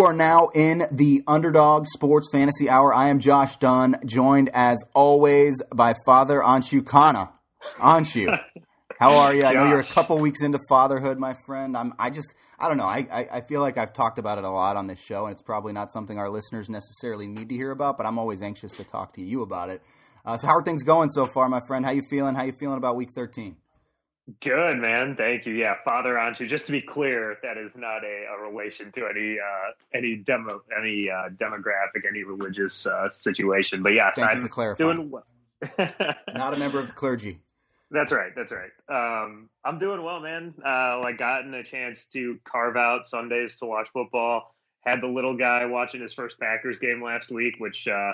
You are now in the Underdog Sports Fantasy Hour. I am Josh Dunn, joined as always by Father Anshu Khanna. Anshu, how are you? I know you're a couple weeks into fatherhood, my friend. I'm. I just. I don't know. I, I, I feel like I've talked about it a lot on this show, and it's probably not something our listeners necessarily need to hear about. But I'm always anxious to talk to you about it. Uh, so, how are things going so far, my friend? How you feeling? How you feeling about Week 13? Good man, thank you. Yeah, Father Anshu. Just to be clear, that is not a, a relation to any uh, any demo any uh, demographic, any religious uh, situation. But yes, Thank I'm you for clarifying. doing well. Not a member of the clergy. That's right. That's right. Um, I'm doing well, man. Uh, like, gotten a chance to carve out Sundays to watch football. Had the little guy watching his first Packers game last week, which uh,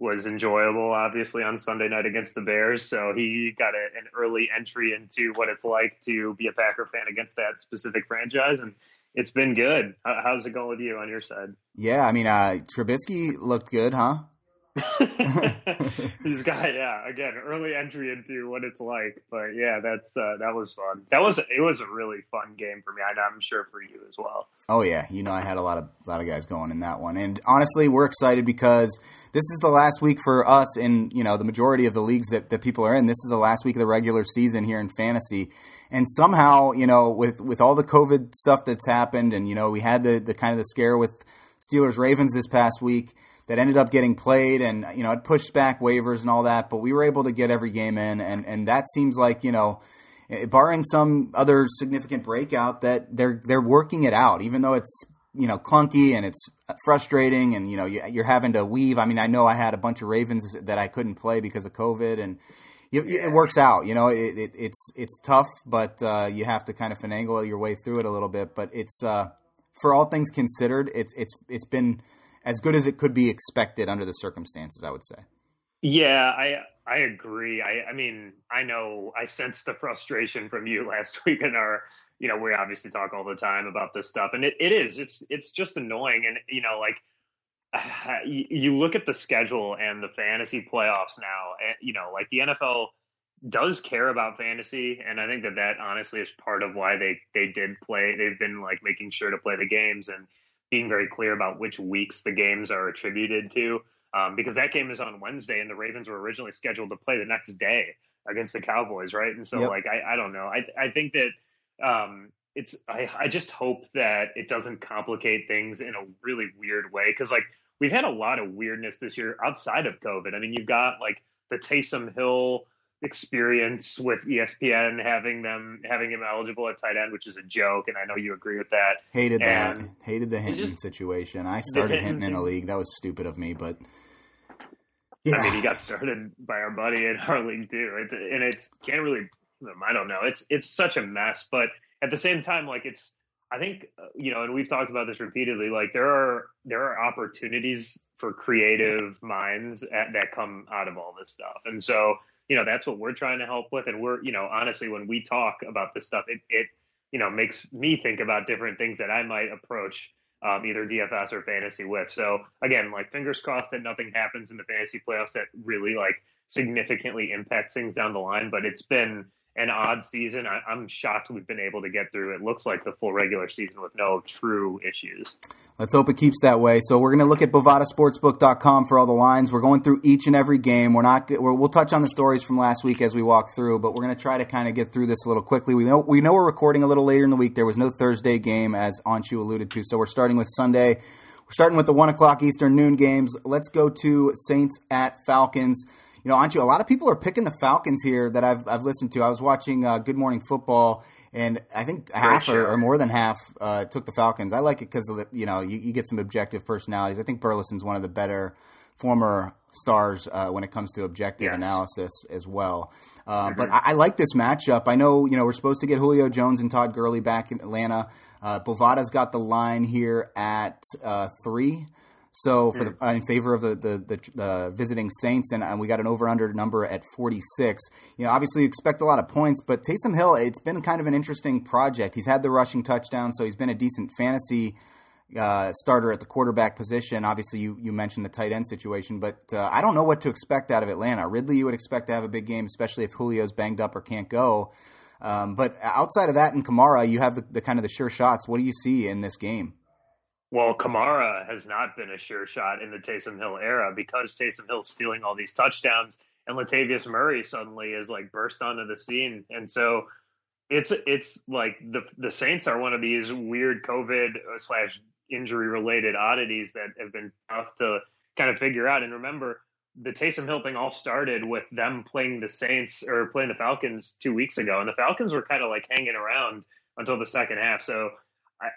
was enjoyable, obviously, on Sunday night against the Bears. So he got a, an early entry into what it's like to be a Packer fan against that specific franchise, and it's been good. How's it going with you on your side? Yeah, I mean, uh, Trubisky looked good, huh? He's got yeah again early entry into what it's like, but yeah, that's uh, that was fun. That was it was a really fun game for me. I, I'm sure for you as well. Oh yeah, you know I had a lot of a lot of guys going in that one, and honestly, we're excited because this is the last week for us in you know the majority of the leagues that, that people are in. This is the last week of the regular season here in fantasy, and somehow you know with with all the COVID stuff that's happened, and you know we had the the kind of the scare with Steelers Ravens this past week that ended up getting played, and you know it pushed back waivers and all that, but we were able to get every game in, and and that seems like you know eh, barring some other significant breakout, that they're they're working it out, even though it's you know clunky and it's frustrating, and you know you're having to weave. I mean, I know I had a bunch of Ravens that I couldn't play because of COVID, and it works out. You know, it, it, it's it's tough, but uh, you have to kind of finagle your way through it a little bit. But it's uh, for all things considered, it's it's it's been as good as it could be expected under the circumstances. I would say. Yeah, I I agree. I I mean, I know I sensed the frustration from you last week in our you know, we obviously talk all the time about this stuff and it, it is. It's it's just annoying and you know, like you, look at the schedule and the fantasy playoffs now, and you know, like the NFL does care about fantasy and I think that that honestly is part of why they they did play. They've been like making sure to play the games and being very clear about which weeks the games are attributed to. Um, because that game is on Wednesday, and the Ravens were originally scheduled to play the next day against the Cowboys, right? And so, Yep. like, I, I don't know. I I think that um, it's I, I just hope that it doesn't complicate things in a really weird way because like we've had a lot of weirdness this year outside of COVID. I mean, you've got like the Taysom Hill experience with ESPN having them having him eligible at tight end, which is a joke, and I know you agree with that. Hated that. Hated the Hinton just- situation. I started Hinton in a league. That was stupid of me, but I mean, yeah, he got started by our buddy in our league too, it, and it's can't really. I don't know. It's it's such a mess, but at the same time, like it's. I think uh, you know, and we've talked about this repeatedly. Like there are there are opportunities for creative minds at, that come out of all this stuff, and so you know that's what we're trying to help with. And we're you know honestly, when we talk about this stuff, it it you know makes me think about different things that I might approach um, either DFS or fantasy with. So again, like fingers crossed that nothing happens in the fantasy playoffs that really like significantly impacts things down the line. But it's been an odd season. I, I'm shocked we've been able to get through. It looks like the full regular season with no true issues. let's hope it keeps that way. So we're going to look at bovadasportsbook.com for all the lines. We're going through each and every game. We're not. We're, we'll touch on the stories from last week as we walk through, but we're going to try to kind of get through this a little quickly. We know we know we're recording a little later in the week. There was no Thursday game, as Anshu alluded to, so we're starting with Sunday. We're starting with the one o'clock Eastern noon games. Let's go to Saints at Falcons. You know, Anshu, a lot of people are picking the Falcons here that I've I've listened to. I was watching uh, Good Morning Football, and I think half or, or, more than half uh, took the Falcons. I like it because you know you, you, get some objective personalities. I think Burleson's one of the better former stars uh, when it comes to objective yes. analysis as well. Uh, mm-hmm. But I, I, like this matchup. I know you know we're supposed to get Julio Jones and Todd Gurley back in Atlanta. Uh, Bovada's got the line here at uh, three. So for the, uh, in favor of the the, the, the visiting Saints, and, and, we got an over under number at 46. You know, obviously you expect a lot of points, but Taysom Hill, it's been kind of an interesting project. He's had the rushing touchdown, so he's been a decent fantasy uh, starter at the quarterback position. Obviously, you you mentioned the tight end situation, but uh, I don't know what to expect out of Atlanta. Ridley, you would expect to have a big game, especially if Julio's banged up or can't go. Um, but outside of that, in Kamara, you have the, the kind of the sure shots. What do you see in this game? Well, Kamara has not been a sure shot in the Taysom Hill era because Taysom Hill's stealing all these touchdowns, and Latavius Murray suddenly is like burst onto the scene, and so it's it's like the the Saints are one of these weird COVID uh, slash injury related oddities that have been tough to kind of figure out. And remember, the Taysom Hill thing all started with them playing the Saints or playing the Falcons two weeks ago, and the Falcons were kind of like hanging around until the second half. So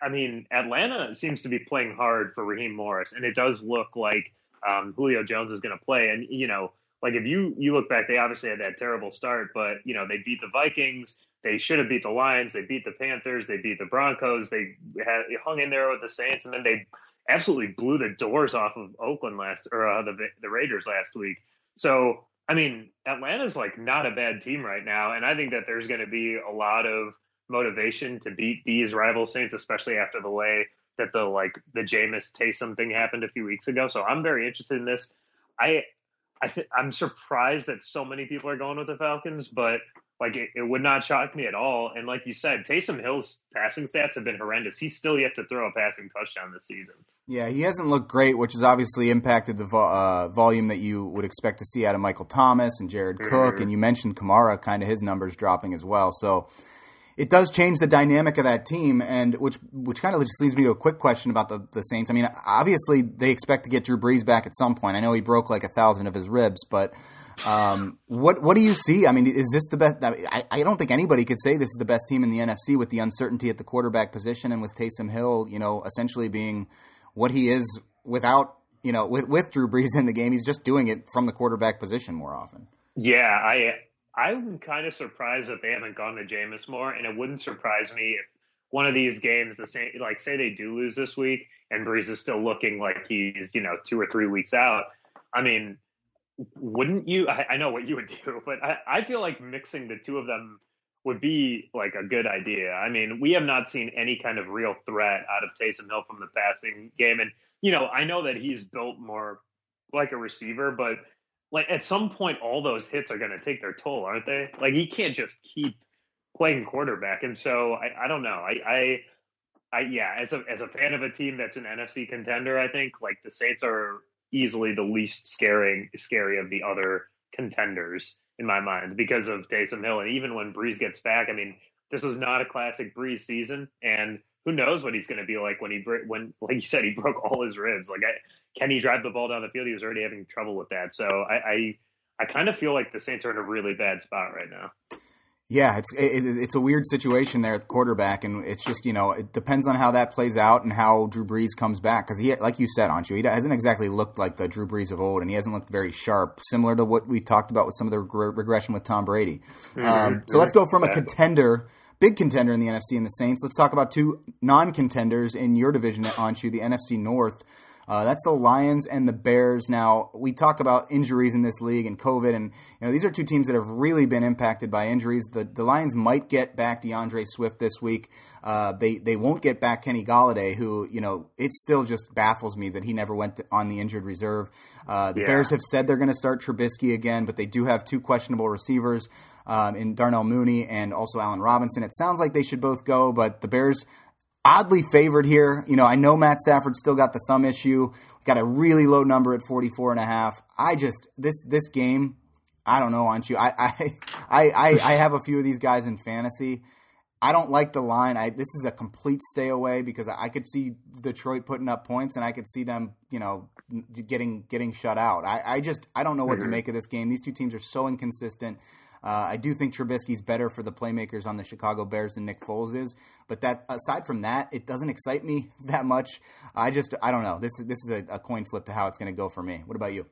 I, mean, Atlanta seems to be playing hard for Raheem Morris, and it does look like um, Julio Jones is going to play. And you know, like if you you look back, they obviously had that terrible start, but you know they beat the Vikings. They should have beat the Lions. They beat the Panthers. They beat the Broncos. They had hung in there with the Saints, and then they absolutely blew the doors off of Oakland last or uh, the the Raiders last week. So I mean, Atlanta's like not a bad team right now, and I think that there's going to be a lot of motivation to beat these rival Saints, especially after the way that the like the Jameis Taysom thing happened a few weeks ago. So I'm very interested in this. I I th- I'm surprised that so many people are going with the Falcons, but like it, it, would not shock me at all. And like you said, Taysom Hill's passing stats have been horrendous. He's still yet to throw a passing touchdown this season. Yeah, he hasn't looked great, which has obviously impacted the vo- uh, volume that you would expect to see out of Michael Thomas and Jared mm-hmm. Cook. And you mentioned Kamara, kind of his numbers dropping as well. So it does change the dynamic of that team, and which which kind of just leads me to a quick question about the, the Saints. I mean, obviously they expect to get Drew Brees back at some point. I know he broke like a thousand of his ribs, but um, what what do you see? I mean, is this the best? I, I don't think anybody could say this is the best team in the NFC with the uncertainty at the quarterback position and with Taysom Hill, you know, essentially being what he is without, you know, with with Drew Brees in the game. He's just doing it from the quarterback position more often. Yeah, I I'm kind of surprised that they haven't gone to Jameis more, and it wouldn't surprise me if one of these games, the same, like say they do lose this week, and Brees is still looking like he's you know two or three weeks out. I mean, wouldn't you? I, I know what you would do, but I, I feel like mixing the two of them would be like a good idea. I mean, we have not seen any kind of real threat out of Taysom Hill from the passing game, and you know, I know that he's built more like a receiver, but like at some point all those hits are going to take their toll, aren't they? Like he can't just keep playing quarterback, and so I, I don't know. I, I, I, yeah, as a as a fan of a team that's an NFC contender, I think like the Saints are easily the least scary scary of the other contenders in my mind because of Taysom Hill, and even when Brees gets back, I mean, this was not a classic Brees season, and who knows what he's going to be like when he when like you said he broke all his ribs. Like, I, can he drive the ball down the field? He was already having trouble with that. So I I, I kind of feel like the Saints are in a really bad spot right now. Yeah, it's it, it's a weird situation there at the quarterback, and it's just you know it depends on how that plays out and how Drew Brees comes back because he, like you said, Anshu, he hasn't exactly looked like the Drew Brees of old, and he hasn't looked very sharp, similar to what we talked about with some of the regression with Tom Brady. Mm-hmm. Um, so let's go from a contender big contender in the NFC and the Saints. Let's talk about two non-contenders in your division, Anshu, the NFC North. Uh, that's the Lions and the Bears. Now we talk about injuries in this league and COVID, and you know these are two teams that have really been impacted by injuries. The the Lions might get back DeAndre Swift this week. Uh, they they won't get back Kenny Golladay, who you know it still just baffles me that he never went to, on the injured reserve. Uh, the yeah. Bears have said they're going to start Trubisky again, but they do have two questionable receivers um, in Darnell Mooney and also Allen Robinson. It sounds like they should both go, but the Bears oddly favored here. You know, I know Matt Stafford still got the thumb issue. Got a really low number at 44 and a half. I just this this game, I don't know, aren't you? I I I, I, I have a few of these guys in fantasy. I don't like the line. I this is a complete stay away because I could see Detroit putting up points and I could see them, you know, getting getting shut out. I, I just I don't know what to make of this game. These two teams are so inconsistent. Uh, I do think Trubisky's better for the playmakers on the Chicago Bears than Nick Foles is, but that aside from that, it doesn't excite me that much. I just I don't know. This is this is a, a coin flip to how it's going to go for me. What about you?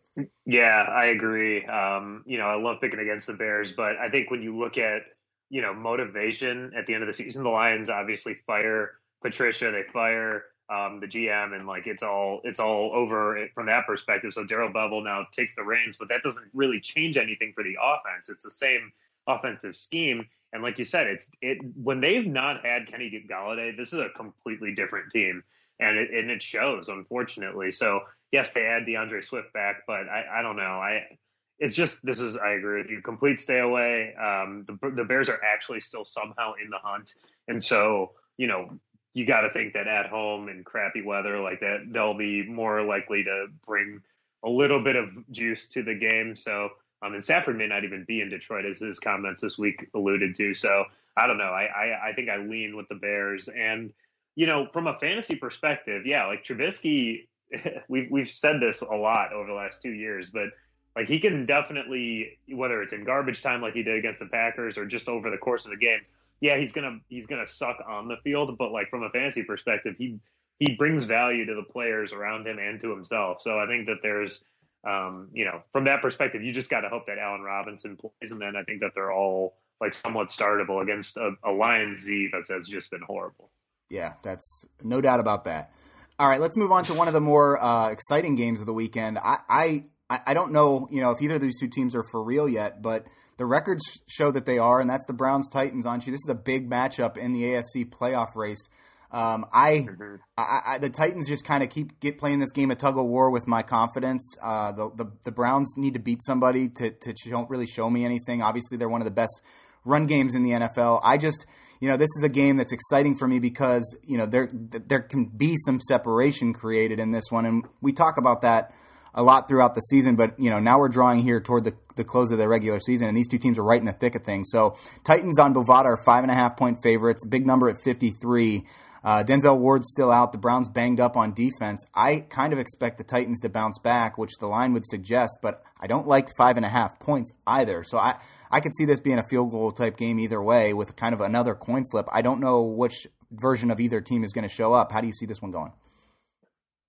Yeah, I agree. Um, you know, I love picking against the Bears, but I think when you look at you know motivation at the end of the season, the Lions obviously fire Patricia, they fire um, the GM, and like it's all it's all over from that perspective. So Darrell Bevell now takes the reins, but that doesn't really change anything for the offense. It's the same offensive scheme, and like you said, it's it when they've not had Kenny Golladay, this is a completely different team, and it and it shows unfortunately. So yes, they add DeAndre Swift back, but I I don't know I. It's just this is I agree with you. Complete stay away. Um, the the Bears are actually still somehow in the hunt, and so you know you got to think that at home in crappy weather like that, they'll be more likely to bring a little bit of juice to the game. So, um, and Stafford may not even be in Detroit, as his comments this week alluded to. So, I don't know. I, I, I think I lean with the Bears. And, you know, from a fantasy perspective, yeah, like Trubisky, we've, we've said this a lot over the last two years, but like he can definitely, whether it's in garbage time like he did against the Packers or just over the course of the game, yeah, he's gonna he's gonna suck on the field, but like from a fantasy perspective, he he brings value to the players around him and to himself. So I think that there's um, you know, from that perspective, you just got to hope that Allen Robinson plays, and then I think that they're all like somewhat startable against a, a Lions Z that's, that's just been horrible. Yeah, that's no doubt about that. All right, let's move on to one of the more uh, exciting games of the weekend. I, I I don't know, you know, if either of these two teams are for real yet, but the records show that they are, and that's the Browns Titans. On you, this is a big matchup in the AFC playoff race. Um, I, mm-hmm. I, I, the Titans just kind of keep get playing this game of tug of war with my confidence. Uh, the, the, the Browns need to beat somebody to to don't really show me anything. Obviously, they're one of the best run games in the NFL. I just you know this is a game that's exciting for me because you know there there can be some separation created in this one, and we talk about that a lot throughout the season. But you know, now we're drawing here toward the, the close of the regular season, and these two teams are right in the thick of things. So Titans on Bovada are five and a half point favorites, big number at fifty three. Uh, Denzel Ward's still out. The Browns banged up on defense. I kind of expect the Titans to bounce back, which the line would suggest, but I don't like five and a half points either. So I, I could see this being a field goal type game either way with kind of another coin flip. I don't know which version of either team is going to show up. How do you see this one going?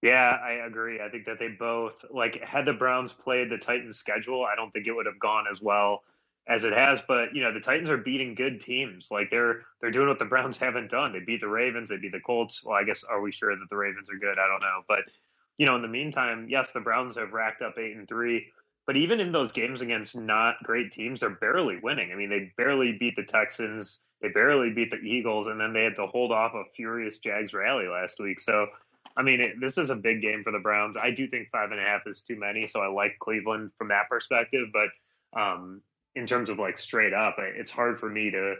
Yeah, I agree. I think that they both like had the Browns played the Titans schedule, I don't think it would have gone as well as it has, but you know, the Titans are beating good teams. Like they're they're doing what the Browns haven't done. They beat the Ravens, they beat the Colts. Well, I guess are we sure that the Ravens are good? I don't know. But you know, in the meantime, yes, the Browns have racked up 8 and 3, but even in those games against not great teams, they're barely winning. I mean, they barely beat the Texans, they barely beat the Eagles, and then they had to hold off a furious Jags rally last week. So I mean, it, this is a big game for the Browns. I do think five and a half is too many, so I like Cleveland from that perspective. But um, in terms of like straight up, it's hard for me to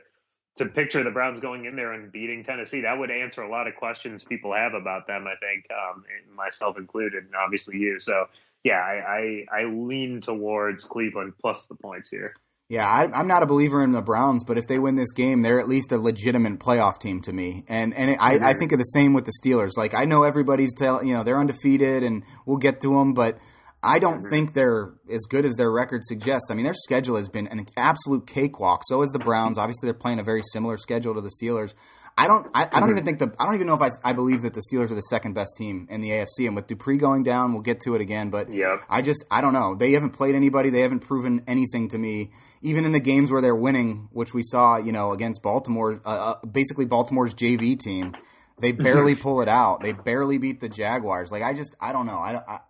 to picture the Browns going in there and beating Tennessee. That would answer a lot of questions people have about them. I think, um, myself included, and obviously you. So yeah, I, I I lean towards Cleveland plus the points here. Yeah, I, am not a believer in the Browns, but if they win this game, they're at least a legitimate playoff team to me. And and it, I, I think of the same with the Steelers. Like I know everybody's tell you know they're undefeated, and we'll get to them, but I don't think they're as good as their record suggests. I mean, their schedule has been an absolute cakewalk. So is the Browns. Obviously, they're playing a very similar schedule to the Steelers. I don't. I, I, don't even think the. I don't even know if I, I. believe that the Steelers are the second best team in the AFC. And with Dupree going down, we'll get to it again. But. I just. I don't know. They haven't played anybody. They haven't proven anything to me. Even in the games where they're winning, which we saw, you know, against Baltimore, uh, uh basically Baltimore's JV team, they barely pull it out. They barely beat the Jaguars. Like I just. I don't know. I. Don't I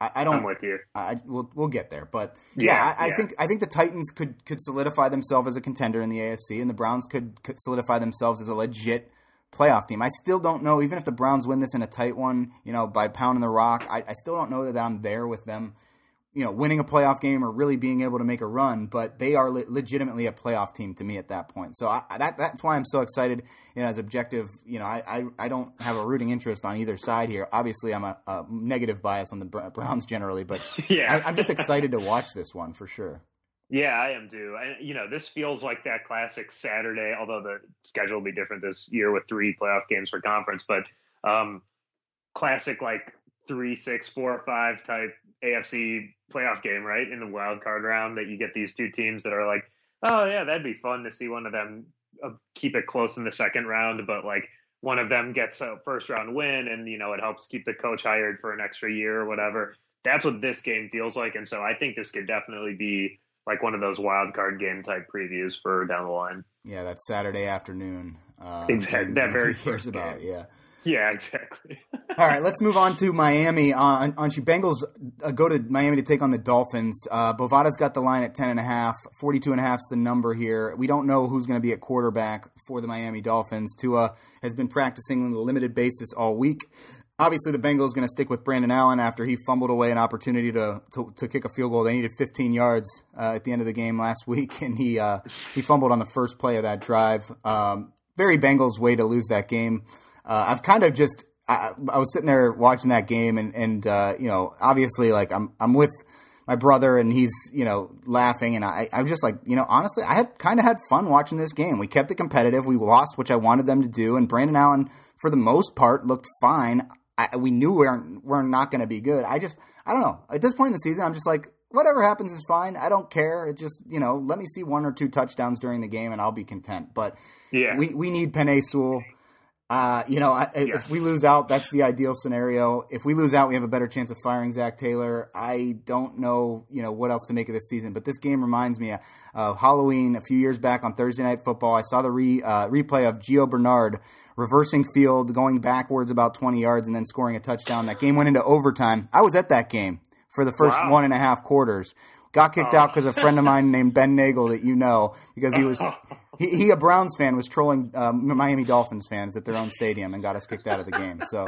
I, I, don't. I'm with you. I, we'll we'll get there, but yeah, yeah, I, I think I think the Titans could could solidify themselves as a contender in the AFC, and the Browns could, could solidify themselves as a legit playoff team. I still don't know, even if the Browns win this in a tight one, you know, by pounding the rock, I, I still don't know that I'm there with them, you know, winning a playoff game or really being able to make a run. But they are le- legitimately a playoff team to me at that point. So I, that that's why I'm so excited. You know, as objective, you know, I, I, I don't have a rooting interest on either side here. Obviously, I'm a, a negative bias on the Browns generally, but yeah, I, I'm just excited to watch this one for sure. Yeah, I am too. And you know, this feels like that classic Saturday, although the schedule will be different this year with three playoff games for conference, but um classic like three, six, four, five type AFC playoff game, right? In the wild card round, that you get these two teams that are like, oh yeah, that'd be fun to see one of them uh, keep it close in the second round, but like one of them gets a first round win, and you know it helps keep the coach hired for an extra year or whatever. That's what this game feels like, and so I think this could definitely be like one of those wild card game type previews for down the line. Yeah, that Saturday afternoon. Um, exactly. That very cares about. Game. Yeah. Yeah, exactly. All right, let's move on to Miami. Uh, on you Bengals uh, go to Miami to take on the Dolphins. Uh, Bovada's got the line at 10.5. 42.5 is the number here. We don't know who's going to be at quarterback for the Miami Dolphins. Tua has been practicing on a limited basis all week. Obviously, the Bengals going to stick with Brandon Allen after he fumbled away an opportunity to to, to kick a field goal. They needed 15 yards uh, at the end of the game last week, and he uh, he fumbled on the first play of that drive. Um, very Bengals way to lose that game uh, I've kind of just I, I, was sitting there watching that game, and and uh, you know, obviously, like I'm I'm with my brother, and he's you know laughing, and I I was just like you know honestly, I had kind of had fun watching this game. We kept it competitive. We lost, which I wanted them to do, and Brandon Allen, for the most part, looked fine. I, we knew we we're we're not going to be good. I just I don't know. At this point in the season, I'm just like whatever happens is fine. I don't care. It just you know let me see one or two touchdowns during the game, and I'll be content. But yeah, we we need Penei Sewell uh, you know, I, yes. if we lose out, that's the ideal scenario. If we lose out, we have a better chance of firing Zac Taylor. I don't know, you know, what else to make of this season, but this game reminds me of Halloween a few years back on Thursday Night Football. I saw the re, uh, replay of Gio Bernard reversing field, going backwards about 20 yards, and then scoring a touchdown. That game went into overtime. I was at that game for the first wow. one and a half quarters. Got kicked oh. out because a friend of mine named Ben Nagel that you know because he was he, he a Browns fan was trolling uh, Miami Dolphins fans at their own stadium and got us kicked out of the game. So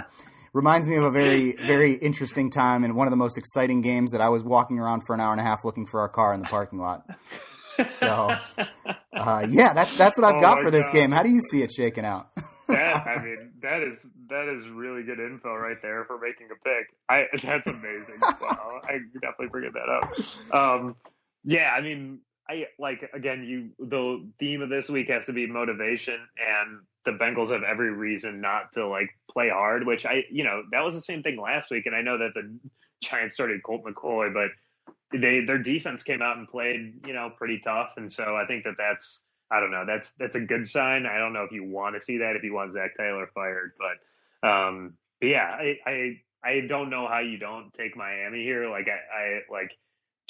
reminds me of a very very interesting time and one of the most exciting games that I was walking around for an hour and a half looking for our car in the parking lot. So uh, yeah, that's that's what I've oh got for this game. How do you see it shaking out? that I mean, that is that is really good info right there for making a pick. I that's amazing. wow, I definitely bringing that up. Um, yeah, I mean, I like again, you the theme of this week has to be motivation, and the Bengals have every reason not to like play hard. Which I, you know, that was the same thing last week, and I know that the Giants started Colt McCoy, but they their defense came out and played, you know, pretty tough, and so I think that that's I don't know. That's that's a good sign. I don't know if you want to see that if you want Zac Taylor fired, but um, but yeah, I, I I don't know how you don't take Miami here. Like I, I like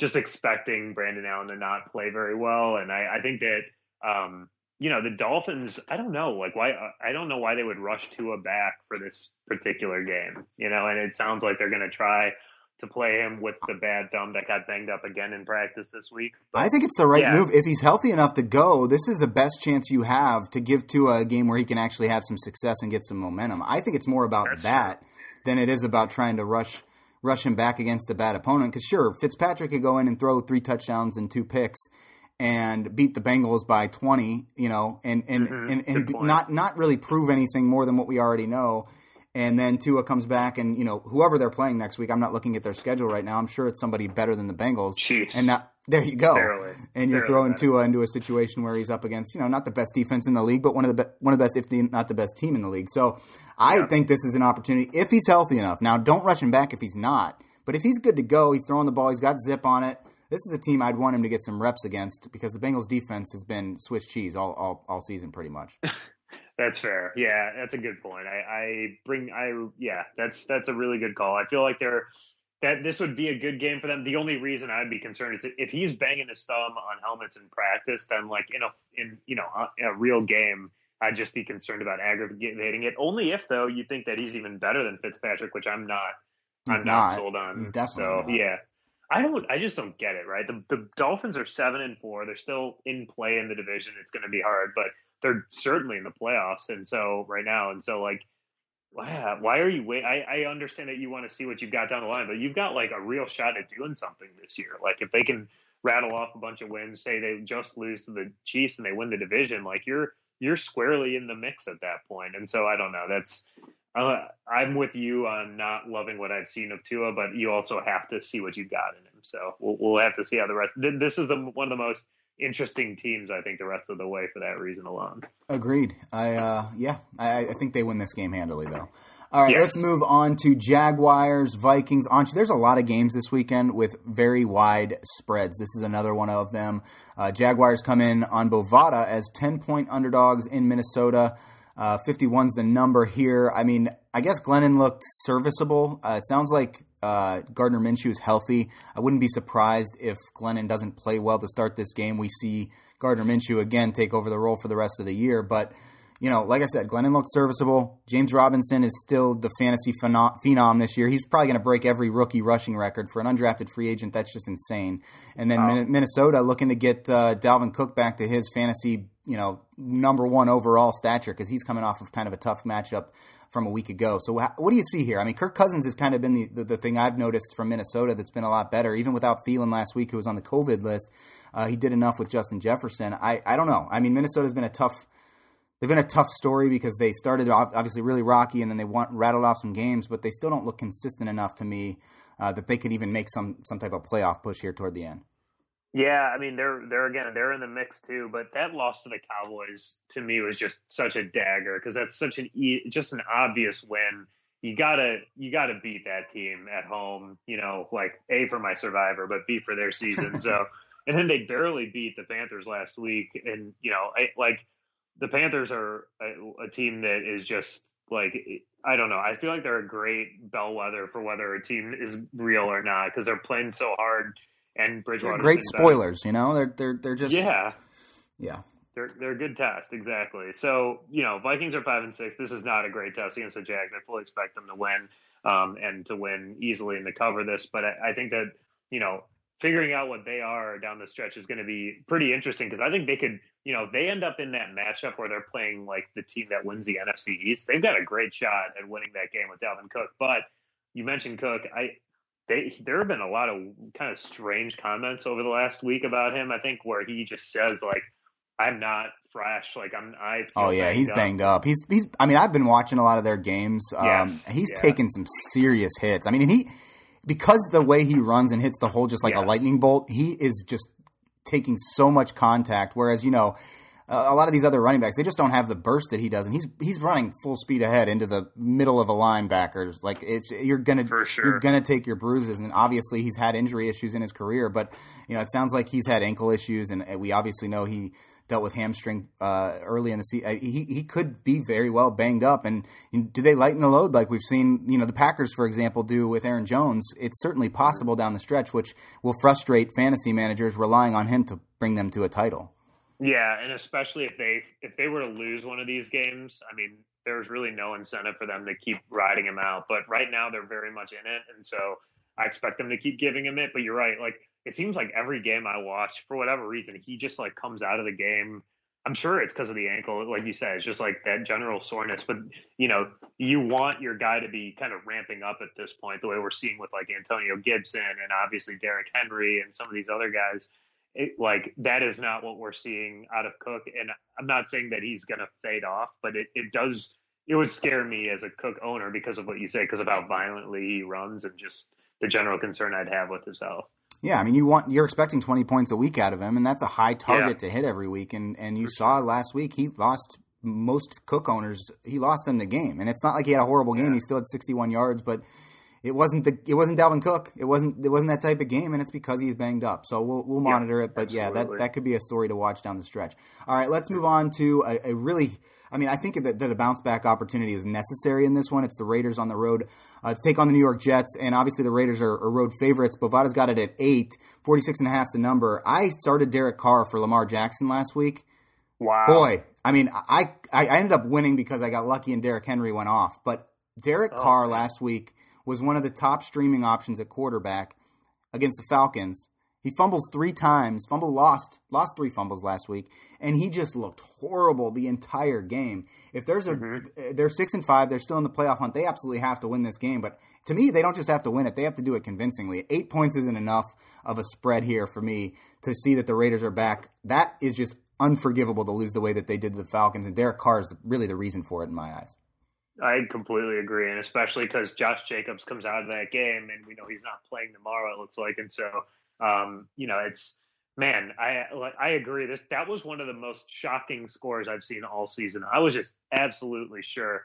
just expecting Brandon Allen to not play very well, and I, I think that um, you know the Dolphins. I don't know, like why I don't know why they would rush Tua back for this particular game. You know, and it sounds like they're going to try to play him with the bad thumb that got banged up again in practice this week. But, I think it's the right yeah. move. If he's healthy enough to go, this is the best chance you have to give to a game where he can actually have some success and get some momentum. I think it's more about That's that true. than it is about trying to rush rush him back against a bad opponent. Because sure, Fitzpatrick could go in and throw three touchdowns and two picks and beat the Bengals by twenty, you know, and and mm-hmm. and, and not not really prove anything more than what we already know and then Tua comes back, and you know whoever they're playing next week. I'm not looking at their schedule right now. I'm sure it's somebody better than the Bengals. Chiefs. And now, there you go. Barely. And you're Barely throwing better. Tua into a situation where he's up against you know not the best defense in the league, but one of the be- one of the best, if the, not the best team in the league. So I yeah. think this is an opportunity if he's healthy enough. Now, don't rush him back if he's not. But if he's good to go, he's throwing the ball. He's got zip on it. This is a team I'd want him to get some reps against because the Bengals defense has been Swiss cheese all all, all season pretty much. That's fair. Yeah, that's a good point. I, I bring I yeah, that's that's a really good call. I feel like they're that this would be a good game for them. The only reason I'd be concerned is if he's banging his thumb on helmets in practice, then like in a in you know in a real game, I'd just be concerned about aggravating it. Only if though you think that he's even better than Fitzpatrick, which I'm not. He's I'm not, not sold on. He's definitely so not. yeah. I don't. I just don't get it. Right. The the Dolphins are seven and four. They're still in play in the division. It's going to be hard, but they're certainly in the playoffs. And so right now, and so like, why, why are you wait? I, I understand that you want to see what you've got down the line, but you've got like a real shot at doing something this year. Like if they can rattle off a bunch of wins, say they just lose to the Chiefs and they win the division, like you're you're squarely in the mix at that point. And so I don't know. That's uh, I'm with you on not loving what I've seen of Tua, but you also have to see what you've got in him. So we'll, we'll have to see how the rest. This is the one of the most interesting teams. I think the rest of the way for that reason alone. Agreed. I uh, yeah, I, I think they win this game handily though. All right, yes. let's move on to Jaguars, Vikings. Anshu, there's a lot of games this weekend with very wide spreads. This is another one of them. Uh, Jaguars come in on Bovada as 10 point underdogs in Minnesota. Uh, 51's the number here. I mean, I guess Glennon looked serviceable. Uh, it sounds like uh, Gardner Minshew is healthy. I wouldn't be surprised if Glennon doesn't play well to start this game. We see Gardner Minshew again take over the role for the rest of the year, but you know, like I said, Glennon looks serviceable. James Robinson is still the fantasy phenom this year. He's probably going to break every rookie rushing record for an undrafted free agent. That's just insane. And then wow. Minnesota looking to get uh, Dalvin Cook back to his fantasy, you know, number one overall stature because he's coming off of kind of a tough matchup from a week ago. So what do you see here? I mean, Kirk Cousins has kind of been the, the, the, thing I've noticed from Minnesota that's been a lot better. Even without Thielen last week, who was on the COVID list, uh, he did enough with Justin Jefferson. I, I don't know. I mean, Minnesota's been a tough – they've been a tough story because they started off obviously really rocky and then they want, rattled off some games, but they still don't look consistent enough to me uh, that they could even make some some type of playoff push here toward the end. Yeah, I mean they're they're again they're in the mix too, but that loss to the Cowboys to me was just such a dagger because that's such an just an obvious win. You gotta you gotta beat that team at home, you know, like a for my survivor, but b for their season. So, and then they barely beat the Panthers last week, and you know, I, like the Panthers are a, a, team that is just like I don't know. I feel like they're a great bellwether for whether a team is real or not because they're playing so hard. And Bridgewater, great spoilers. You know, they're they're they're just yeah, yeah. They're they're a good test exactly. So you know, Vikings are five and six. This is not a great test against the Jags. I fully expect them to win um, and to win easily and to cover this. But I, I think that you know figuring out what they are down the stretch is going to be pretty interesting because I think they could, you know, they end up in that matchup where they're playing like the team that wins the NFC East. They've got a great shot at winning that game with Dalvin Cook. But you mentioned Cook. I they there have been a lot of kind of strange comments over the last week about him. I think where he just says like, "I'm not fresh. Like I'm. I oh yeah, he's up. banged up. He's he's. I mean, I've been watching a lot of their games. Um, he's yeah. taken some serious hits. I mean, and he because the way he runs and hits the hole just like yes. a lightning bolt, he is just taking so much contact. Whereas you know a lot of these other running backs, they just don't have the burst that he does, and he's he's running full speed ahead into the middle of a linebackers. Like it's you're gonna sure. you're gonna take your bruises, and obviously he's had injury issues in his career, but you know it sounds like he's had ankle issues, and we obviously know he dealt with hamstring uh, early in the season. He he could be very well banged up. And do they lighten the load like we've seen? You know, the Packers, for example, do with Aaron Jones. It's certainly possible down the stretch, which will frustrate fantasy managers relying on him to bring them to a title. Yeah, and especially if they if they were to lose one of these games, I mean, there's really no incentive for them to keep riding him out. But right now, they're very much in it, and so I expect them to keep giving him it. But you're right, like it seems like every game I watch, for whatever reason, he just like comes out of the game. I'm sure it's because of the ankle, like you said, it's just like that general soreness. But you know, you want your guy to be kind of ramping up at this point, the way we're seeing with like Antonio Gibson and obviously Derrick Henry and some of these other guys. It, like that is not what we're seeing out of Cook, and I'm not saying that he's going to fade off, but it, it does. It would scare me as a Cook owner because of what you say, because of how violently he runs, and just the general concern I'd have with his health. Yeah, I mean, you want you're expecting 20 points a week out of him, and that's a high target yeah. to hit every week. And and you saw last week he lost most Cook owners. He lost them the game, and it's not like he had a horrible game. Yeah. He still had 61 yards, but it wasn't the it wasn't Dalvin Cook. It wasn't it wasn't that type of game, and it's because he's banged up. So we'll we'll monitor it. But absolutely. yeah, that that could be a story to watch down the stretch. All right, let's move on to a, a really. I mean, I think that, that a bounce back opportunity is necessary in this one. It's the Raiders on the road uh, to take on the New York Jets, and obviously the Raiders are, are road favorites. Bovada's got it at eight, 46 and a half is the number. I started Derek Carr for Lamar Jackson last week. Wow, boy! I mean, I I ended up winning because I got lucky and Derrick Henry went off, but Derek oh, Carr man. last week was one of the top streaming options at quarterback against the Falcons. He fumbles three times, fumble lost, lost three fumbles last week, and he just looked horrible the entire game. If there's a, mm-hmm. they're six and five, they're still in the playoff hunt. They absolutely have to win this game. But to me, they don't just have to win it; they have to do it convincingly. Eight points isn't enough of a spread here for me to see that the Raiders are back. That is just unforgivable to lose the way that they did the Falcons, and Derek Carr is really the reason for it in my eyes. I completely agree, and especially because Josh Jacobs comes out of that game, and we know he's not playing tomorrow. It looks like, and so um, you know, it's man, I I agree. This that was one of the most shocking scores I've seen all season. I was just absolutely sure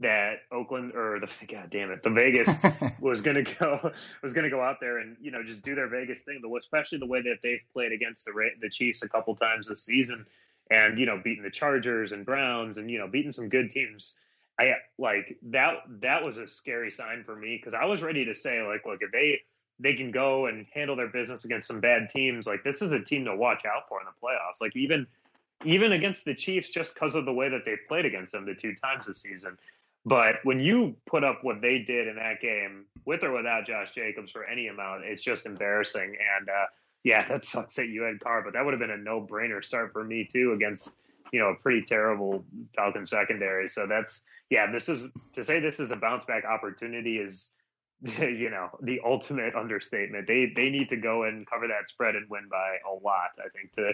that Oakland or the God damn it, the Vegas was gonna go was gonna go out there and you know just do their Vegas thing. The especially the way that they've played against the the Chiefs a couple times this season, and you know beating the Chargers and Browns and you know beating some good teams. I like that. That was a scary sign for me because I was ready to say like, look, if they they can go and handle their business against some bad teams, like this is a team to watch out for in the playoffs. Like even even against the Chiefs, just because of the way that they've played against them the two times this season. But when you put up what they did in that game, with or without Josh Jacobs for any amount, it's just embarrassing. And uh, yeah, that sucks that you had Carr, but that would have been a no-brainer start for me too against you know a pretty terrible Falcon secondary. So that's yeah, this is to say this is a bounce back opportunity is you know the ultimate understatement. They they need to go and cover that spread and win by a lot. I think to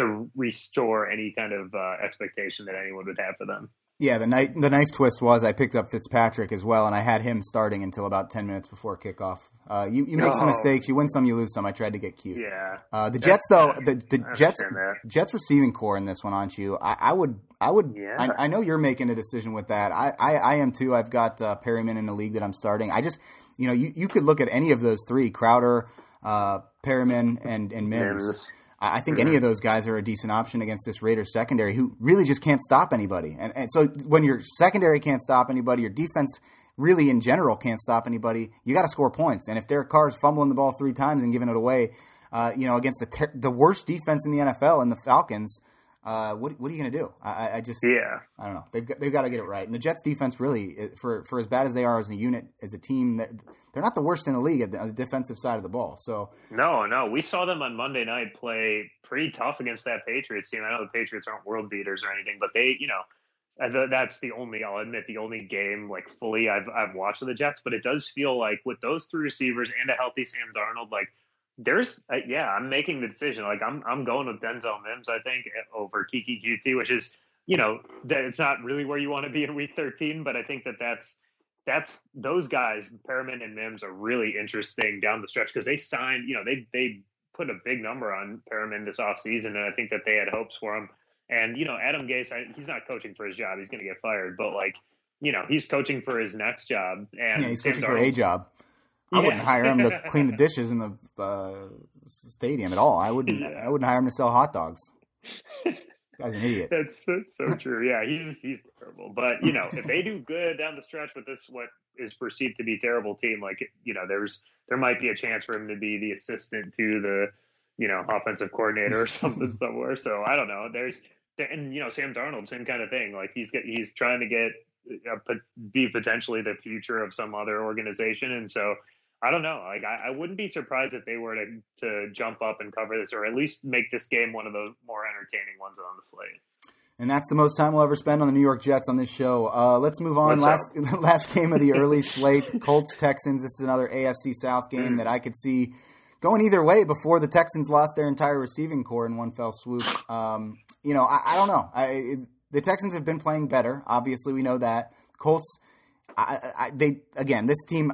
to restore any kind of uh, expectation that anyone would have for them. Yeah, the knife the knife twist was I picked up Fitzpatrick as well, and I had him starting until about ten minutes before kickoff. Uh, you you make some mistakes, you win some, you lose some. I tried to get cute. Yeah. Uh, the Jets though, the, the Jets Jets receiving core in this one, aren't you? I, I would I would yeah. I, I, know you're making a decision with that. I I, I am too. I've got uh, Perriman in the league that I'm starting. I just you know you, you could look at any of those three Crowder, uh, Perriman, and and Mims. Mims. I think any of those guys are a decent option against this Raiders secondary who really just can't stop anybody. And, and so when your secondary can't stop anybody, your defense really in general can't stop anybody, you got to score points. And if Derek Carr is fumbling the ball three times and giving it away, uh, you know, against the ter- the worst defense in the NFL and the Falcons – uh, what what are you going to do? I, I, just yeah I don't know. They've got, they've got to get it right. And the Jets defense really for for as bad as they are as a unit as a team, they're, they're not the worst in the league at the, on the defensive side of the ball. So no, no, we saw them on Monday night play pretty tough against that Patriots team. I know the Patriots aren't world beaters or anything, but they you know that's the only I'll admit the only game like fully I've I've watched of the Jets, but it does feel like with those three receivers and a healthy Sam Darnold, like there's uh, yeah, I'm making the decision. Like I'm I'm going with Denzel Mims. I think over Keke Coutee, which is you know that it's not really where you want to be in Week 13, but I think that that's that's those guys, Perriman and Mims, are really interesting down the stretch because they signed. You know they they put a big number on Perriman this offseason, and I think that they had hopes for him. And you know Adam Gase, I, he's not coaching for his job; he's going to get fired. But like you know he's coaching for his next job, and yeah, he's coaching for a job. I wouldn't hire him to clean the dishes in the uh, stadium at all. I wouldn't. Yeah. I wouldn't hire him to sell hot dogs. Guy's an idiot. That's that's so true. Yeah, he's he's terrible. But you know, if they do good down the stretch with this, what is perceived to be terrible team, like you know, there's there might be a chance for him to be the assistant to the you know offensive coordinator or something somewhere. So I don't know. There's and you know Sam Darnold, same kind of thing. Like he's get he's trying to get uh, be potentially the future of some other organization, and so I don't know. Like I, I, wouldn't be surprised if they were to to jump up and cover this, or at least make this game one of the more entertaining ones on the slate. And that's the most time we'll ever spend on the New York Jets on this show. Uh, let's move on. last last game of the early slate: Colts Texans. This is another AFC South game mm. that I could see going either way before the Texans lost their entire receiving core in one fell swoop. Um, you know, I, I don't know. I, it, the Texans have been playing better. Obviously, we know that. Colts, I, they again, this team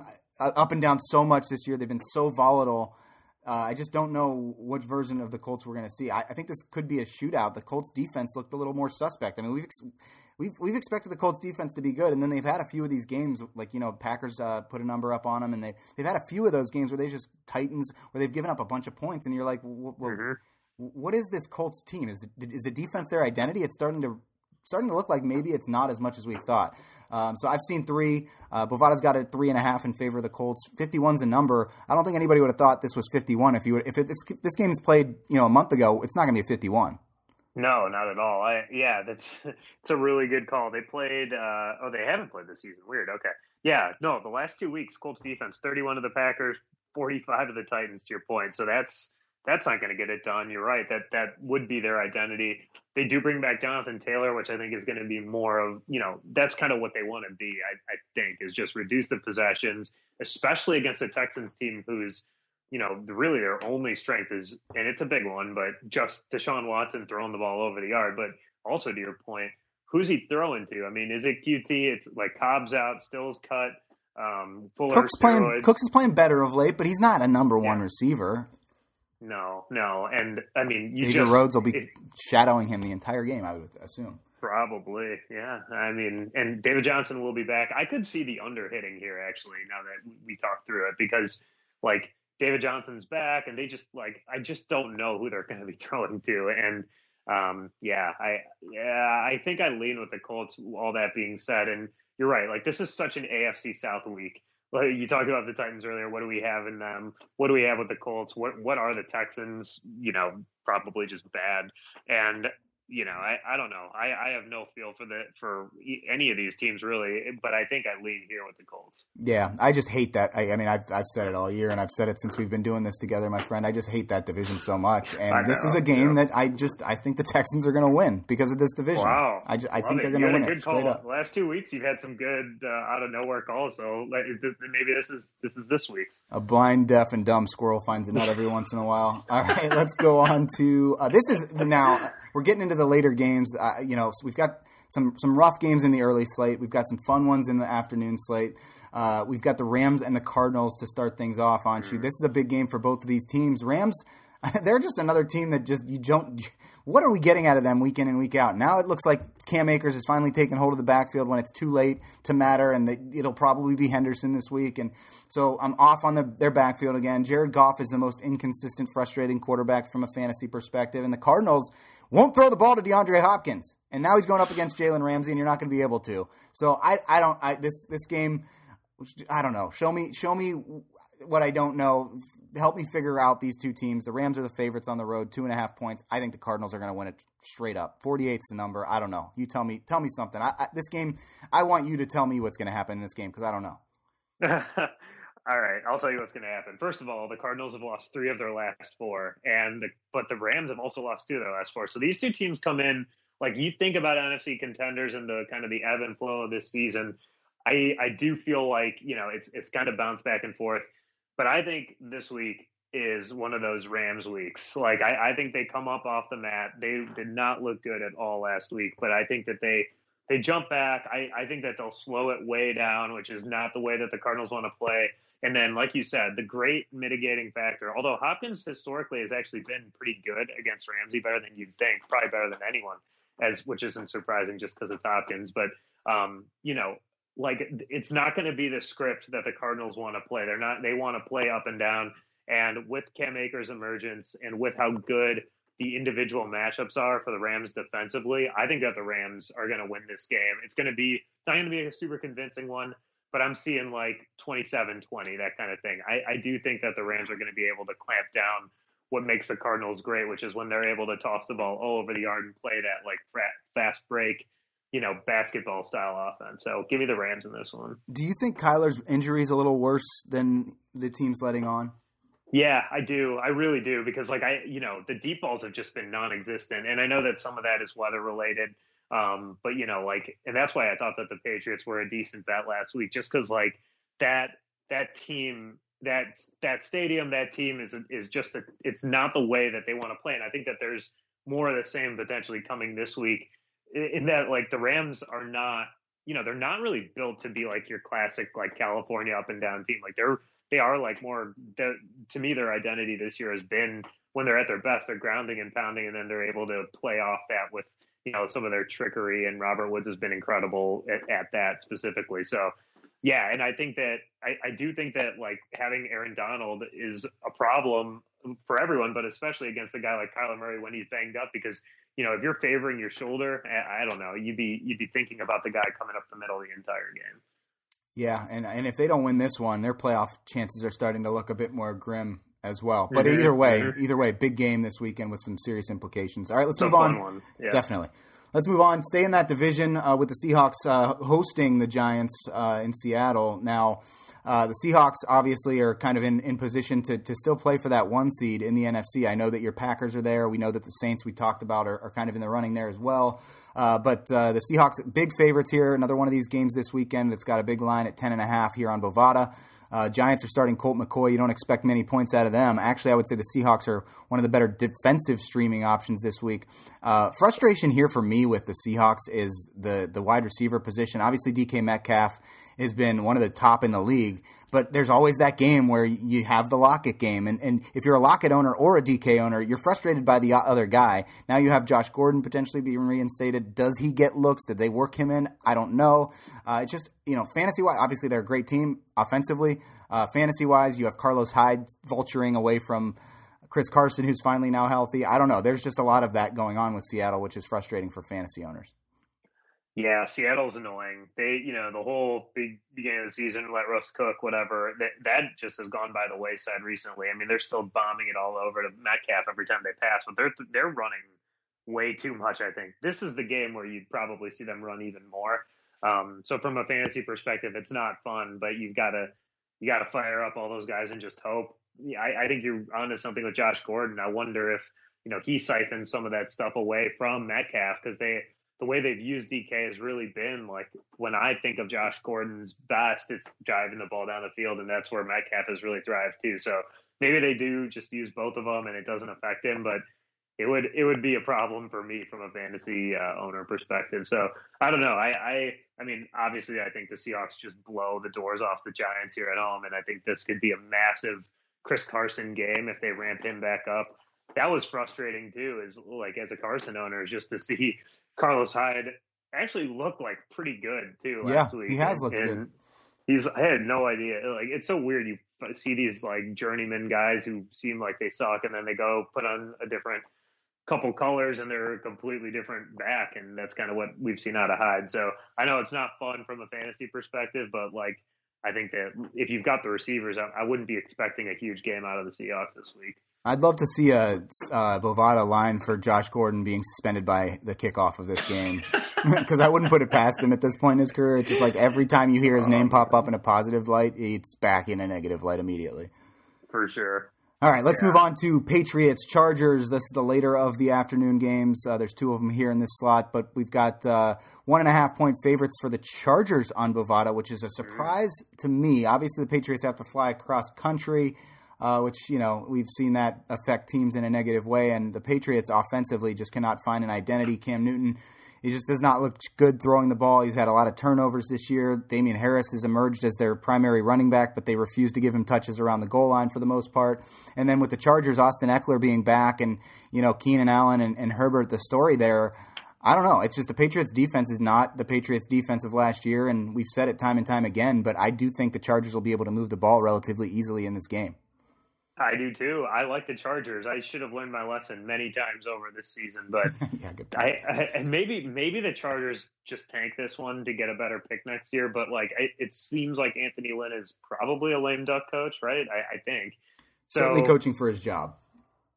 up and down so much this year. They've been so volatile. Uh, I just don't know which version of the Colts we're going to see. I, I, think this could be a shootout. The Colts defense looked a little more suspect. I mean, we've ex- we've we've expected the Colts defense to be good, and then they've had a few of these games, like you know, Packers uh, put a number up on them, and they they've had a few of those games where they just Titans where they've given up a bunch of points, and you're like, well, mm-hmm. what is this Colts team? Is the, is the defense their identity? It's starting to starting to look like maybe it's not as much as we thought. Um, so I've seen three. Uh, Bovada's got a three and a half in favor of the Colts. 51's a number. I don't think anybody would have thought this was 51 if you would, if, it, if this game's played you know a month ago. It's not going to be a 51. No, not at all. I, yeah, that's it's a really good call. They played. Uh, oh, they haven't played this season. Weird. Okay. Yeah. No, the last two weeks, Colts defense, 31 of the Packers, 45 of the Titans. To your point, so that's that's not going to get it done. You're right. That that would be their identity. They do bring back Jonathan Taylor, which I think is going to be more of you know that's kind of what they want to be. I, I think is just reduce the possessions, especially against a Texans team who's you know really their only strength is and it's a big one, but just Deshaun Watson throwing the ball over the yard. But also to your point, who's he throwing to? I mean, is it Coutee? It's like Cobb's out, Stills cut. Um, Fuller Cook's playing. Cooks is playing better of late, but he's not a number one yeah. receiver. No, no. And I mean, you Xavier just, Rhodes will be it, shadowing him the entire game. I would assume. Probably, yeah. I mean, and David Johnson will be back. I could see the under hitting here actually. Now that we talk through it, because like David Johnson's back, and they just like I just don't know who they're going to be throwing to, and um, yeah, I yeah I think I lean with the Colts. All that being said, and you're right. Like this is such an AFC South week. Like you talked about the Titans earlier. What do we have in them? What do we have with the Colts? What what are the Texans? You know, probably just bad. And you know, I, I don't know. I, I have no feel for the for any of these teams really, but I think I lean here with the Colts. Yeah, I just hate that. I, I mean, I've I've said it all year, and I've said it since we've been doing this together, my friend. I just hate that division so much, and this is a game yeah. that I just I think the Texans are going to win because of this division. Wow, I, just, I think it. they're going to win it straight up. The last two weeks, you've had some good uh, out of nowhere calls, so like, maybe this is this is this week's. A blind, deaf, and dumb squirrel finds a nut every once in a while. All right, let's go on to uh, this is now we're getting into the later games uh, you know, we've got some some rough games in the early slate. We've got some fun ones in the afternoon slate. Uh, we've got the Rams and the Cardinals to start things off on. Shoot. This is a big game for both of these teams. Rams, they're just another team that just you don't. What are we getting out of them week in and week out? Now it looks like Cam Akers is finally taking hold of the backfield when it's too late to matter, and it'll probably be Henderson this week. And so I'm off on the, their backfield again. Jared Goff is the most inconsistent, frustrating quarterback from a fantasy perspective, and the Cardinals won't throw the ball to DeAndre Hopkins, and now he's going up against Jalen Ramsey, and you're not going to be able to. So I, I don't, I, this this game, I don't know. Show me, show me what I don't know. Help me figure out these two teams. The Rams are the favorites on the road, two and a half points. I think the Cardinals are going to win it straight up. 48's the number. I don't know. You tell me. Tell me something. I, I, this game, I want you to tell me what's going to happen in this game because I don't know. All right, I'll tell you what's going to happen. First of all, the Cardinals have lost three of their last four, and the, but the Rams have also lost two of their last four. So these two teams come in like you think about NFC contenders and the kind of the ebb and flow of this season. I I do feel like you know it's it's kind of bounced back and forth, but I think this week is one of those Rams weeks. Like I, I think they come up off the mat. They did not look good at all last week, but I think that they they jump back. I, I think that they'll slow it way down, which is not the way that the Cardinals want to play. And then, like you said, the great mitigating factor, although Hopkins historically has actually been pretty good against Ramsey, better than you'd think, probably better than anyone, as which isn't surprising just because it's Hopkins. But um, you know, like it's not going to be the script that the Cardinals want to play. They're not. They want to play up and down. And with Cam Akers' emergence, and with how good the individual matchups are for the Rams defensively, I think that the Rams are going to win this game. It's going to be not going to be a super convincing one but I'm seeing like 27 20, that kind of thing. I, I do think that the Rams are going to be able to clamp down what makes the Cardinals great, which is when they're able to toss the ball all over the yard and play that like fast break, you know, basketball style offense. So give me the Rams in this one. Do you think Kyler's injury is a little worse than the team's letting on? Yeah, I do. I really do because like I, you know, the deep balls have just been non-existent, and I know that some of that is weather related. Um, but you know, like, and that's why I thought that the Patriots were a decent bet last week, just because like that that team, that that stadium, that team is is just a, it's not the way that they want to play, and I think that there's more of the same potentially coming this week. In that, like, the Rams are not, you know, they're not really built to be like your classic like California up and down team. Like they're they are like more. To me, their identity this year has been when they're at their best, they're grounding and pounding, and then they're able to play off that with you know some of their trickery, and Robert Woods has been incredible at, at that specifically. So yeah, and I think that I, I do think that like having Aaron Donald is a problem for everyone, but especially against a guy like Kyler Murray when he's banged up because you know if you're favoring your shoulder, I, don't know, you'd be you'd be thinking about the guy coming up the middle the entire game. Yeah, and and if they don't win this one, their playoff chances are starting to look a bit more grim as well. But mm-hmm, either way, mm-hmm. either way, big game this weekend with some serious implications. All right, let's move on. Yeah. Definitely. Let's move on. Stay in that division uh, with the Seahawks uh, hosting the Giants uh, in Seattle. Now, uh, the Seahawks obviously are kind of in, in position to, to still play for that one seed in the NFC. I know that your Packers are there. We know that the Saints we talked about are, are kind of in the running there as well. Uh, but uh, the Seahawks, big favorites here. Another one of these games this weekend that's got a big line at 10.5 here on Bovada. Uh, Giants are starting Colt McCoy. You don't expect many points out of them. Actually, I would say the Seahawks are one of the better defensive streaming options this week. Uh, frustration here for me with the Seahawks is the the wide receiver position. Obviously, DK Metcalf has been one of the top in the league. But there's always that game where you have the Lockett game. And, and if you're a Lockett owner or a DK owner, you're frustrated by the other guy. Now you have Josh Gordon potentially being reinstated. Does he get looks? Did they work him in? I don't know. Uh, it's just, you know, fantasy wise, obviously they're a great team offensively. Uh, fantasy wise, you have Carlos Hyde vulturing away from Chris Carson, who's finally now healthy. I don't know. There's just a lot of that going on with Seattle, which is frustrating for fantasy owners. Yeah, Seattle's annoying. They, you know, the whole big beginning of the season, let Russ cook, whatever. That that just has gone by the wayside recently. I mean, they're still bombing it all over to Metcalf every time they pass, but they're they're running way too much. I think this is the game where you'd probably see them run even more. Um, so from a fantasy perspective, it's not fun, but you've got to you got to fire up all those guys and just hope. Yeah, I, I think you're onto something with Josh Gordon. I wonder if you know he siphons some of that stuff away from Metcalf because they the way they've used DK has really been like when I think of Josh Gordon's best, it's driving the ball down the field, and that's where Metcalf has really thrived too. So maybe they do just use both of them, and it doesn't affect him, but it would it would be a problem for me from a fantasy uh, owner perspective. So I don't know. I, I I mean, obviously, I think the Seahawks just blow the doors off the Giants here at home, and I think this could be a massive Chris Carson game if they ramp him back up. That was frustrating too, is like as a Carson owner, just to see Carlos Hyde actually looked like pretty good too last yeah, week. he has looked and good. He's I had no idea. Like it's so weird. You see these like journeyman guys who seem like they suck, and then they go put on a different couple colors and they're a completely different back, and that's kind of what we've seen out of Hyde. So I know it's not fun from a fantasy perspective, but like I think that if you've got the receivers, I, I wouldn't be expecting a huge game out of the Seahawks this week. I'd love to see a uh, Bovada line for Josh Gordon being suspended by the kickoff of this game because I wouldn't put it past him at this point in his career. It's just like every time you hear his name pop up in a positive light, it's back in a negative light immediately. For sure. All right, let's yeah. move on to Patriots Chargers. This is the later of the afternoon games. Uh, there's two of them here in this slot, but we've got uh, one and a half point favorites for the Chargers on Bovada, which is a surprise to me. Obviously, the Patriots have to fly across country uh, which you know we've seen that affect teams in a negative way. And the Patriots offensively just cannot find an identity. Cam Newton, he just does not look good throwing the ball. He's had a lot of turnovers this year. Damien Harris has emerged as their primary running back, but they refuse to give him touches around the goal line for the most part. And then with the Chargers, Austin Ekeler being back, and you know Keenan Allen and, and Herbert, the story there. I don't know. It's just the Patriots defense is not the Patriots defense of last year, and we've said it time and time again, but I do think the Chargers will be able to move the ball relatively easily in this game. I do too. I like the Chargers. I should have learned my lesson many times over this season, but yeah, I, I, maybe maybe the Chargers just tank this one to get a better pick next year. But like, it, it seems like Anthony Lynn is probably a lame duck coach, right? I, I think so, certainly coaching for his job.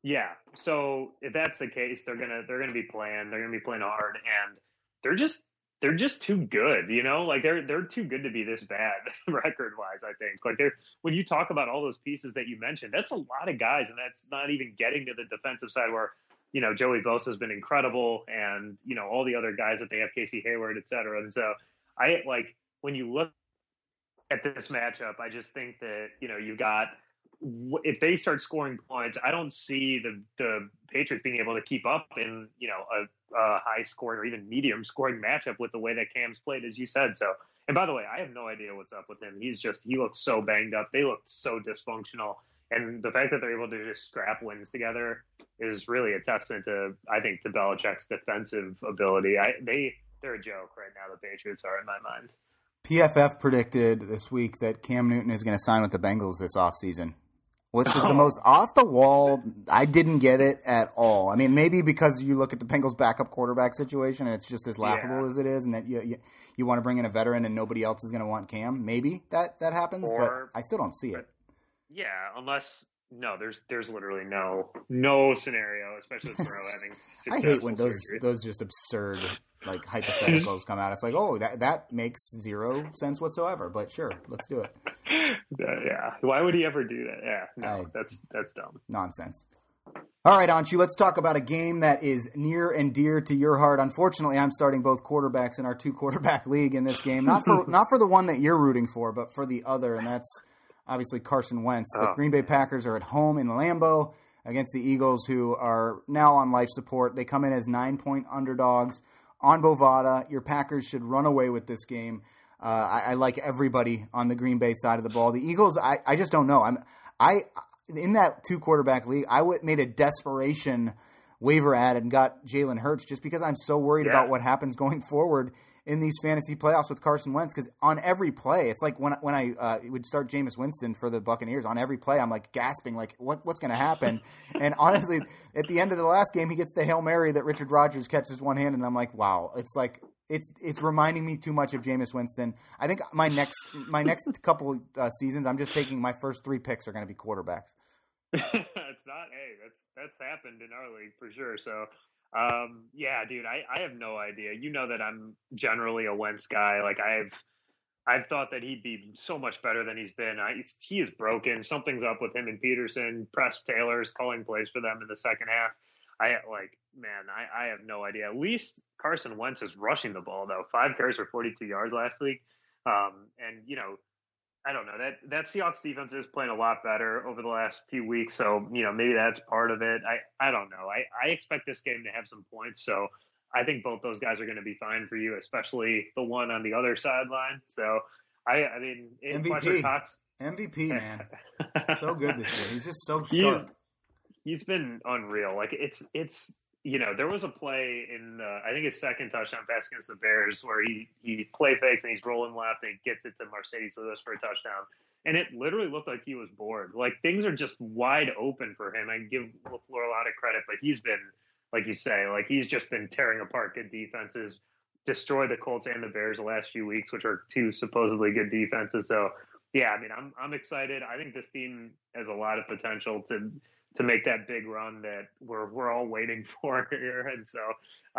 Yeah. So if that's the case, they're gonna they're gonna be playing. They're gonna be playing hard, and they're just they're just too good, you know. Like they're they're too good to be this bad record wise. I think like they're when you talk about all those pieces that you mentioned, that's a lot of guys, and that's not even getting to the defensive side where you know Joey Bosa has been incredible, and you know all the other guys that they have, Casey Hayward, et cetera. And so I like when you look at this matchup, I just think that you know you've got if they start scoring points, I don't see the the Patriots being able to keep up in you know a, a high scoring or even medium scoring matchup with the way that Cam's played, as you said. So, and by the way, I have no idea what's up with him. He's just he looks so banged up. They look so dysfunctional, and the fact that they're able to just scrap wins together is really a testament to I think to Belichick's defensive ability. I they they're a joke right now. The Patriots are in my mind. PFF predicted this week that Cam Newton is going to sign with the Bengals this offseason which is the oh. most off the wall. I didn't get it at all. I mean, maybe because you look at the Bengals' backup quarterback situation and it's just as laughable yeah. as it is, and that you, you, you want to bring in a veteran and nobody else is going to want Cam. Maybe that that happens, or, but I still don't see it. Yeah, unless no, there's there's literally no no scenario, especially for having. I hate when those surgery. those just absurd like hypotheticals come out. It's like, oh, that that makes zero sense whatsoever. But sure, let's do it. yeah, why would he ever do that? Yeah, no, I, that's that's dumb nonsense. All right, Anshu, let's talk about a game that is near and dear to your heart. Unfortunately, I'm starting both quarterbacks in our two quarterback league in this game. Not for not for the one that you're rooting for, but for the other, and that's obviously Carson Wentz. The oh. Green Bay Packers are at home in Lambeau against the Eagles, who are now on life support. They come in as nine point underdogs on Bovada. Your Packers should run away with this game. Uh, I, I, like everybody on the Green Bay side of the ball. The Eagles, I, I just don't know. I'm I in that two quarterback league. I w- made a desperation waiver ad and got Jalen Hurts just because I'm so worried yeah. about what happens going forward in these fantasy playoffs with Carson Wentz because on every play, it's like when when I uh, would start Jameis Winston for the Buccaneers. On every play, I'm like gasping, like what what's going to happen? and honestly, at the end of the last game, he gets the hail mary that Richard Rodgers catches one hand, and I'm like, wow, it's like it's it's reminding me too much of Jameis Winston. I think my next my next couple uh, seasons, I'm just taking my first three picks are going to be quarterbacks. it's not. Hey, that's that's happened in our league for sure. So um, yeah, dude, I, I have no idea. You know that I'm generally a Wentz guy. Like I've I've thought that he'd be so much better than he's been. I, he is broken. Something's up with him and Pederson. Press Taylor's calling plays for them in the second half. I like, man, I, I have no idea. At least Carson Wentz is rushing the ball though. Five carries for 42 yards last week. Um, and you know, I don't know that that Seahawks defense is playing a lot better over the last few weeks. So you know maybe that's part of it. I I don't know. I I expect this game to have some points. So I think both those guys are going to be fine for you, especially the one on the other sideline. So I I mean MVP Cox, MVP man, so good this year. He's just so sharp. He's, he's been unreal. Like it's it's you know, there was a play in uh, I think his second touchdown pass against the Bears where he he play fakes and he's rolling left and gets it to Marcedes Lewis for a touchdown. And it literally looked like he was bored. Like things are just wide open for him. I give LaFleur a lot of credit, but he's been, like you say, like he's just been tearing apart good defenses, destroyed the Colts and the Bears the last few weeks, which are two supposedly good defenses. So yeah, I mean, I'm I'm excited. I think this team has a lot of potential to to make that big run that we're we're all waiting for here. And so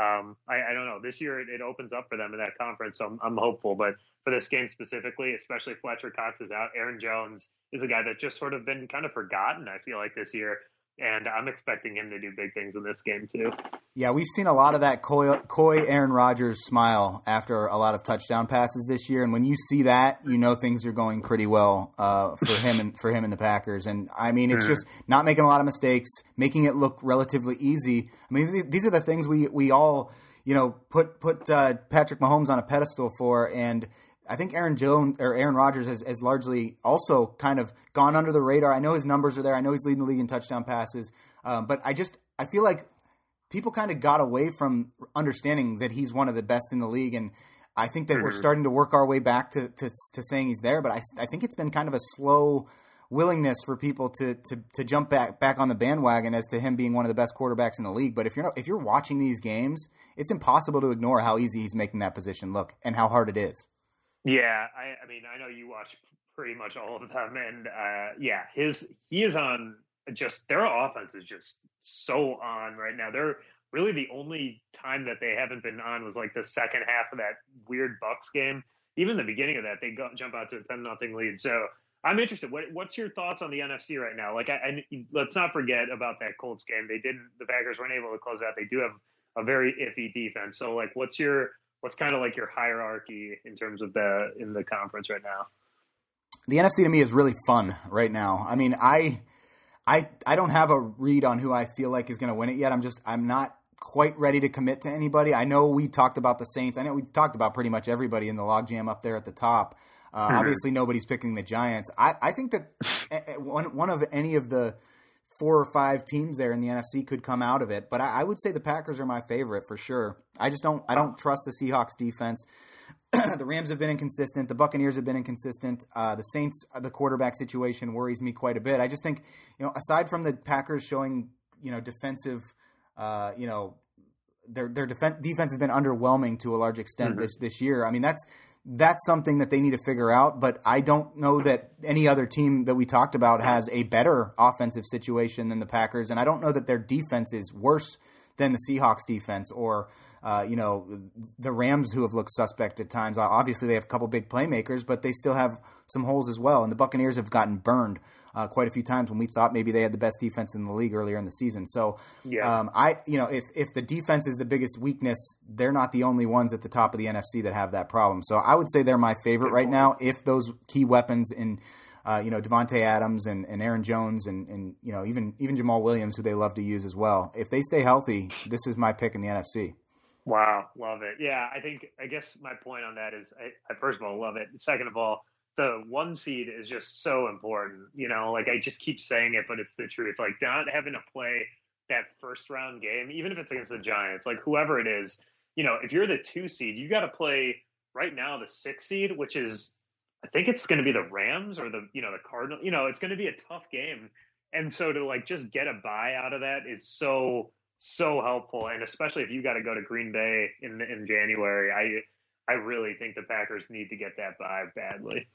um, I, I, don't know. This year it, it, opens up for them in that conference, so I'm, I'm, hopeful. But for this game specifically, especially Fletcher Cox is out, Aaron Jones is a guy that just sort of been kind of forgotten. I feel like this year and I'm expecting him to do big things in this game too. Yeah, we've seen a lot of that coy, coy Aaron Rodgers smile after a lot of touchdown passes this year, and when you see that, you know things are going pretty well uh, for him and for him and the Packers. And I mean, it's just not making a lot of mistakes, making it look relatively easy. I mean, these are the things we we all you know put put uh, Patrick Mahomes on a pedestal for, and I think Aaron Jones or Aaron Rodgers has, has, largely also kind of gone under the radar. I know his numbers are there. I know he's leading the league in touchdown passes, um, but I just I feel like people kind of got away from understanding that he's one of the best in the league, and I think that mm-hmm. we're starting to work our way back to, to, to saying he's there. But I, I think it's been kind of a slow willingness for people to, to to jump back back on the bandwagon as to him being one of the best quarterbacks in the league. But if you're not, if you're watching these games, it's impossible to ignore how easy he's making that position look and how hard it is. Yeah, I, I mean, I know you watch pretty much all of them, and uh, yeah, his he is on just their offense is just so on right now. They're really the only time that they haven't been on was like the second half of that weird Bucs game. Even the beginning of that, they go, jump out to a ten nothing lead. So I'm interested. What, what's your thoughts on the NFC right now? Like, let's not forget about that Colts game. They didn't. The Packers weren't able to close out. They do have a very iffy defense. So, like, what's your what's kind of like your hierarchy in terms of the in the conference right now? The NFC to me is really fun right now. I mean, I I I don't have a read on who I feel like is going to win it yet. I'm just I'm not quite ready to commit to anybody. I know we talked about the Saints. I know we talked about pretty much everybody in the logjam up there at the top. Uh, mm-hmm. Obviously, nobody's picking the Giants. I, I think that one one of any of the four or five teams there in the NFC could come out of it. But I, I, would say the Packers are my favorite for sure. I just don't I don't trust the Seahawks defense. the Rams have been inconsistent. The Buccaneers have been inconsistent. Uh, the Saints, the quarterback situation worries me quite a bit. I just think you know aside from the Packers showing you know defensive, uh, you know their their defense defense has been underwhelming to a large extent mm-hmm. this this year. I mean that's that's something that they need to figure out. But I don't know that any other team that we talked about has a better offensive situation than the Packers, and I don't know that their defense is worse than the Seahawks defense or uh, you know the Rams who have looked suspect at times. Obviously, they have a couple big playmakers, but they still have some holes as well. And the Buccaneers have gotten burned uh, quite a few times when we thought maybe they had the best defense in the league earlier in the season. So, yeah. um, I you know if if the defense is the biggest weakness, they're not the only ones at the top of the NFC that have that problem. So I would say they're my favorite right now. If those key weapons in uh, you know Davante Adams and, and Aaron Jones and, and you know even even Jamaal Williams, who they love to use as well. If they stay healthy, this is my pick in the NFC. Wow, love it. Yeah, I think I guess my point on that is I, I first of all love it. Second of all, the one seed is just so important. You know, like I just keep saying it, but it's the truth. Like not having to play that first round game, even if it's against the Giants, like whoever it is, you know, if you're the two seed, you got to play right now the six seed, which is I think it's going to be the Rams or the you know the Cardinal. You know, it's going to be a tough game, and so to like just get a bye out of that is so so helpful, and especially if you got to go to Green Bay in in January, I I really think the Packers need to get that bye badly.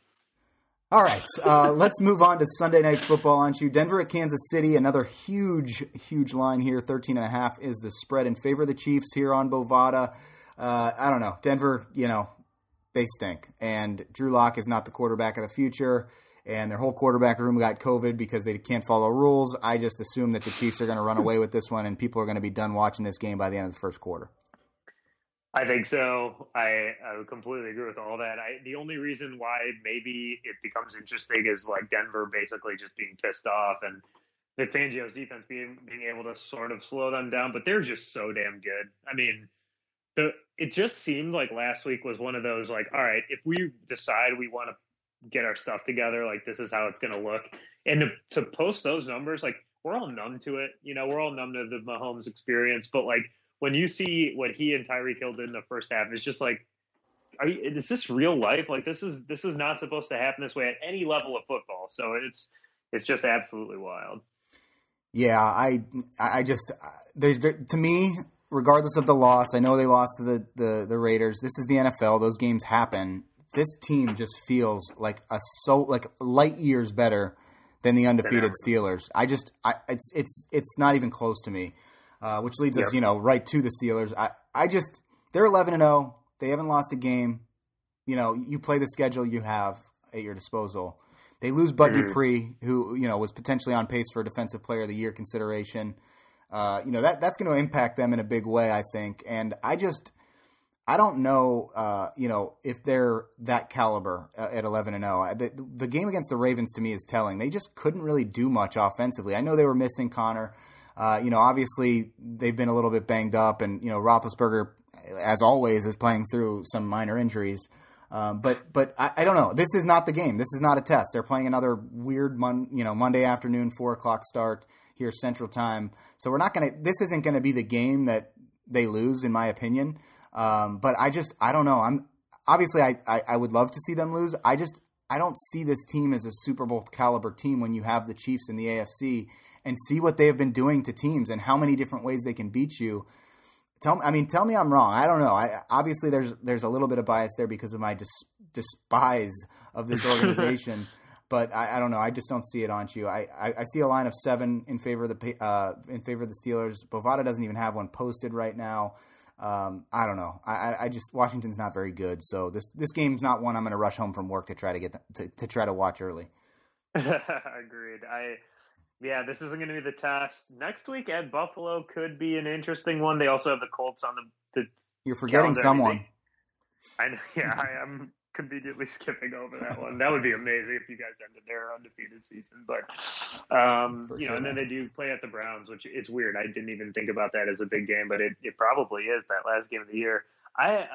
All right, uh, let's move on to Sunday Night Football Anshu. Denver at Kansas City, another huge, huge line here. 13 and a half is the spread in favor of the Chiefs here on Bovada. Uh, I don't know. Denver, you know, they stink. And Drew Lock is not the quarterback of the future. And their whole quarterback room got COVID because they can't follow rules. I just assume that the Chiefs are going to run away with this one, and people are going to be done watching this game by the end of the first quarter. I think so. I, I would completely agree with all that. I, the only reason why maybe it becomes interesting is like Denver basically just being pissed off and Vic Fangio's defense being being able to sort of slow them down, but they're just so damn good. I mean, the it just seemed like last week was one of those like, all right, if we decide we want to get our stuff together, like this is how it's going to look, and to, to post those numbers, like we're all numb to it. You know, we're all numb to the Mahomes experience, but like when you see what he and Tyreek Hill did in the first half, it's just like, are you, is this real life? Like this is this is not supposed to happen this way at any level of football. So it's it's just absolutely wild. Yeah, I I just uh, there's to me, regardless of the loss, I know they lost to the, the the Raiders. This is the NFL; those games happen. This team just feels like a so like light years better than the undefeated Steelers. I just I it's it's it's not even close to me uh, which leads yep. us, you know, right to the Steelers. I, I just they're eleven and zero. Oh. They haven't lost a game. You know, you play the schedule you have at your disposal. They lose Bud mm. Dupree, who you know was potentially on pace for a Defensive Player of the Year consideration. Uh, you know that that's going to impact them in a big way, I think. And I just I don't know, uh, you know, if they're that caliber uh, at 11 and 0. The, the, game against the Ravens to me is telling. They just couldn't really do much offensively. I know they were missing Conner. Uh, you know, obviously they've been a little bit banged up, and you know Roethlisberger, as always, is playing through some minor injuries. Um, but but I, I, don't know. This is not the game. This is not a test. They're playing another weird mon- you know Monday afternoon four o'clock start here Central Time. So we're not gonna. This isn't going to be the game that they lose, in my opinion. Um, but I just I don't know. I'm obviously I, I I would love to see them lose. I just I don't see this team as a Super Bowl caliber team when you have the Chiefs in the AFC and see what they have been doing to teams and how many different ways they can beat you. Tell me, I mean, tell me I'm wrong. I don't know. I obviously there's there's a little bit of bias there because of my dis, despise of this organization. But I, I, don't know. I just don't see it Anshu. I, I, I, see a line of seven in favor of the uh, in favor of the Steelers. Bovada doesn't even have one posted right now. Um, I don't know. I, I just Washington's not very good, so this this game's not one I'm going to rush home from work to try to get the, to to try to watch early. Agreed. I yeah, this isn't going to be the test. Next week at Buffalo could be an interesting one. They also have the Colts on the. the You're forgetting someone. I know. Yeah, I am conveniently skipping over that one. That would be amazing if you guys ended their undefeated season. But um, you know, and then they do play at the Browns, which it's weird. I didn't even think about that as a big game, but it, it probably is that last game of the year. I uh,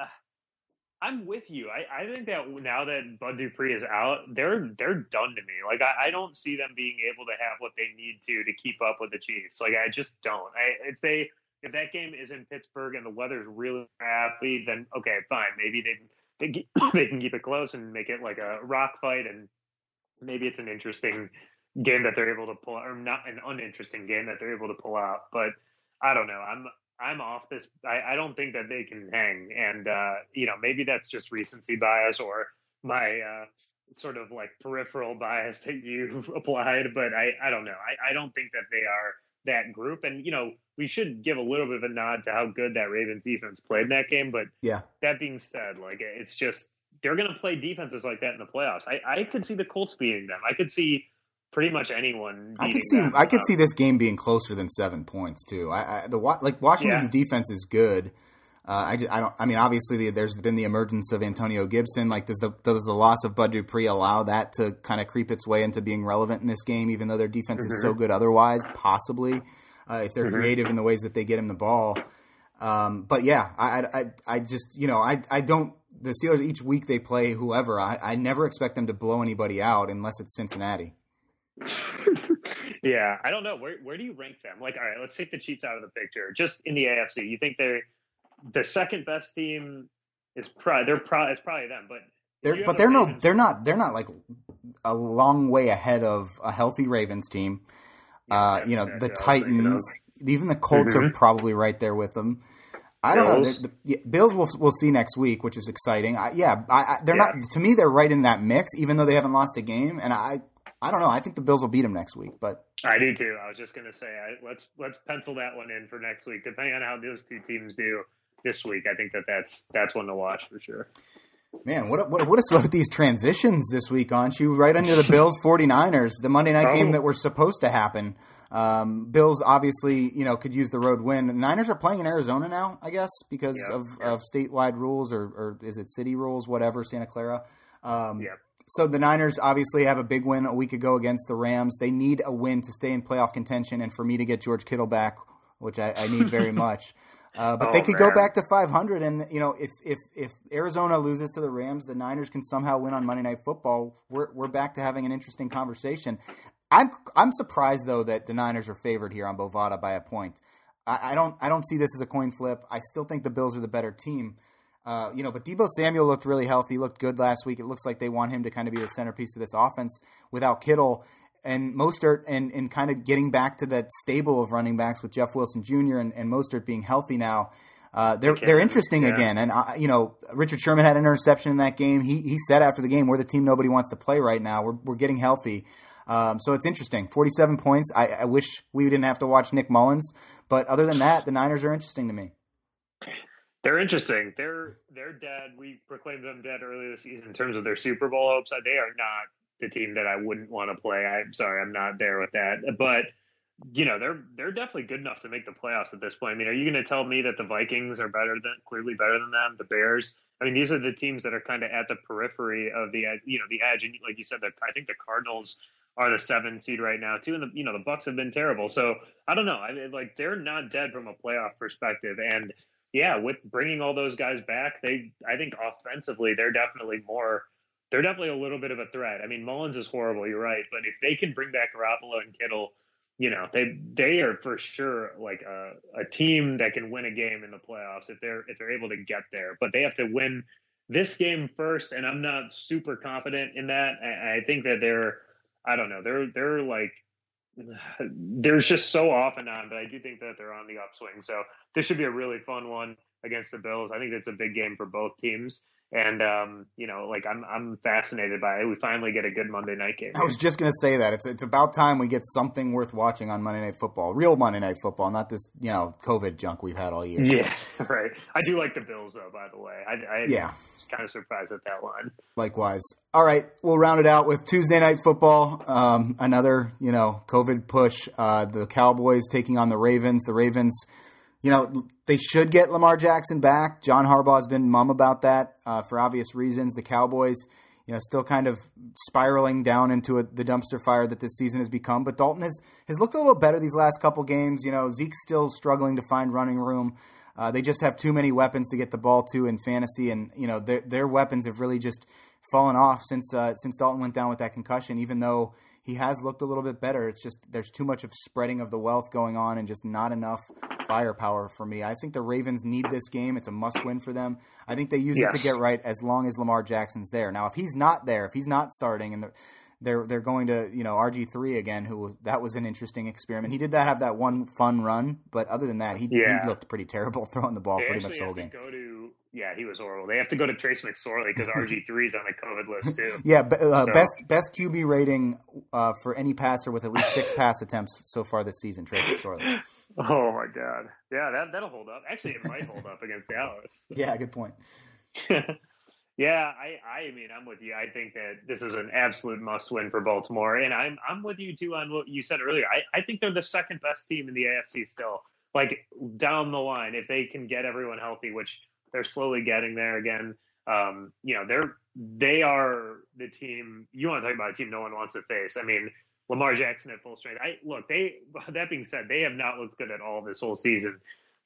I'm with you. I, I think that now that Bud Dupree is out, they're they're done to me. Like I, I don't see them being able to have what they need to to keep up with the Chiefs. Like I just don't. I, if they if that game is in Pittsburgh and the weather's really crappy, then okay, fine. Maybe they they can keep it close and make it like a rock fight, and maybe it's an interesting game that they're able to pull, or not an uninteresting game that they're able to pull out. But I don't know. I'm I'm off this. I, I don't think that they can hang. And, uh, you know, maybe that's just recency bias or my uh, sort of like peripheral bias that you've applied. But I, I don't know. I, I don't think that they are that group. And, you know, we should give a little bit of a nod to how good that Ravens defense played in that game. But yeah, that being said, like, it's just they're going to play defenses like that in the playoffs. I, I could see the Colts beating them. I could see pretty much anyone. I could see I could see this game being closer than seven points too. I, I the like Washington's yeah. defense is good. Uh, I, just, I don't. I mean, obviously, the, there's been the emergence of Antonio Gibson. Like, does the does the loss of Bud Dupree allow that to kind of creep its way into being relevant in this game? Even though their defense mm-hmm. is so mm-hmm. good otherwise, possibly uh, if they're mm-hmm. creative in the ways that they get him the ball. Um, but yeah, I, I, I just, you know, I, I don't, the Steelers each week they play whoever. I, I never expect them to blow anybody out unless it's Cincinnati. yeah, I don't know. Where, where do you rank them? Like, all right, let's take the Chiefs out of the picture. Just in the AFC, you think they're the second best team is probably, they're probably, it's probably them, but they're, but they're Ravens, no, they're not, they're not like a long way ahead of a healthy Ravens team. Yeah, uh, you know, the Titans, even the Colts mm-hmm. are probably right there with them. I don't Bills. know. The, the, Bills we'll we'll see next week, which is exciting. I, yeah, I, I, they're yeah. not to me. They're right in that mix, even though they haven't lost a game. And I I don't know. I think the Bills will beat them next week. But I do too. I was just gonna say let's let's pencil that one in for next week. Depending on how those two teams do this week, I think that that's that's one to watch for sure. Man, what what what is with these transitions this week, aren't you? Right under the Bills 49ers, the Monday night oh. game that was supposed to happen. Um, Bills obviously, you know, could use the road win. The Niners are playing in Arizona now, I guess, because yep, of, yep. of statewide rules or, or is it city rules, whatever, Santa Clara. Um, yep. So the Niners obviously have a big win a week ago against the Rams. They need a win to stay in playoff contention and for me to get George Kittle back, which I, I need very much. Uh, but oh, they could man. go back to 500, and you know, if if if Arizona loses to the Rams, the Niners can somehow win on Monday Night Football. We're we're back to having an interesting conversation. I'm I'm surprised though that the Niners are favored here on Bovada by a point. I, I don't I don't see this as a coin flip. I still think the Bills are the better team. Uh, you know, but Deebo Samuel looked really healthy, looked good last week. It looks like they want him to kind of be the centerpiece of this offense without Kittle and Mostert and, and kind of getting back to that stable of running backs with Jeff Wilson Jr. and, and Mostert being healthy now. Uh, they're they're interesting yeah. again, and uh, you know Richard Sherman had an interception in that game. He he said after the game, "We're the team nobody wants to play right now. We're we're getting healthy." Um, so it's interesting. 47 points. I, I, wish we didn't have to watch Nick Mullens, but other than that, the Niners are interesting to me. They're interesting. They're they're dead. We proclaimed them dead earlier this season in terms of their Super Bowl hopes. They are not the team that I wouldn't want to play. I'm sorry, I'm not there with that. But you know, they're they're definitely good enough to make the playoffs at this point. I mean, are you going to tell me that the Vikings are better than clearly better than them? The Bears. I mean, these are the teams that are kind of at the periphery of the you know the edge. And like you said, that I think the Cardinals are the seven seed right now too. And the you know the Bucs have been terrible. So I don't know. I mean, like they're not dead from a playoff perspective. And yeah, with bringing all those guys back, they I think offensively they're definitely more. They're definitely a little bit of a threat. I mean, Mullens is horrible. You're right, but if they can bring back Garoppolo and Kittle, you know they they are for sure like a, a team that can win a game in the playoffs if they're if they're able to get there. But they have to win this game first, and I'm not super confident in that. I, I think that they're I don't know. They're they're like there's just so off and on, but I do think that they're on the upswing. So this should be a really fun one against the Bills. I think it's a big game for both teams. And um, you know, like I'm I'm fascinated by it. We finally get a good Monday night game. I was just gonna say that. It's it's about time we get something worth watching on Monday Night Football. Real Monday Night Football, not this, you know, COVID junk we've had all year. Yeah, right. I do like the Bills though, by the way. I, I yeah kind of surprised at that one. Likewise. All right, we'll round it out with Tuesday night football. Um, another, you know, COVID push. Uh, the Cowboys taking on the Ravens. The Ravens, you know, they should get Lamar Jackson back. John Harbaugh's been mum about that uh, for obvious reasons. The Cowboys, you know, still kind of spiraling down into a, the dumpster fire that this season has become. But Dalton has has looked a little better these last couple games. You know, Zeke's still struggling to find running room. Uh, they just have too many weapons to get the ball to in fantasy, and you know their their weapons have really just fallen off since uh, since Dalton went down with that concussion. Even though he has looked a little bit better, it's just there's too much of spreading of the wealth going on, and just not enough firepower for me. I think the Ravens need this game; it's a must win for them. I think they use yes. it to get right as long as Lamar Jackson's there. Now, if he's not there, if he's not starting, and the they're they're going to you know RG three again. Who that was an interesting experiment. He did that have that one fun run, but other than that, he, yeah. he looked pretty terrible throwing the ball they pretty much the whole game. Go to yeah, he was horrible. They have to go to Trace McSorley because RG three is on the COVID list too. yeah, uh, so. best best QB rating uh, for any passer with at least six pass attempts so far this season. Trace McSorley. Oh my god, yeah, that that'll hold up. Actually, it might hold up against Dallas. yeah, good point. Yeah, I, I mean, I'm with you. I think that this is an absolute must win for Baltimore. And I'm, I'm with you too on what you said earlier. I, I think they're the second best team in the AFC still. Like down the line, if they can get everyone healthy, which they're slowly getting there again. Um, you know, they're, they are the team you want to talk about a team no one wants to face. I mean, Lamar Jackson at full strength. I look, they, that being said, they have not looked good at all this whole season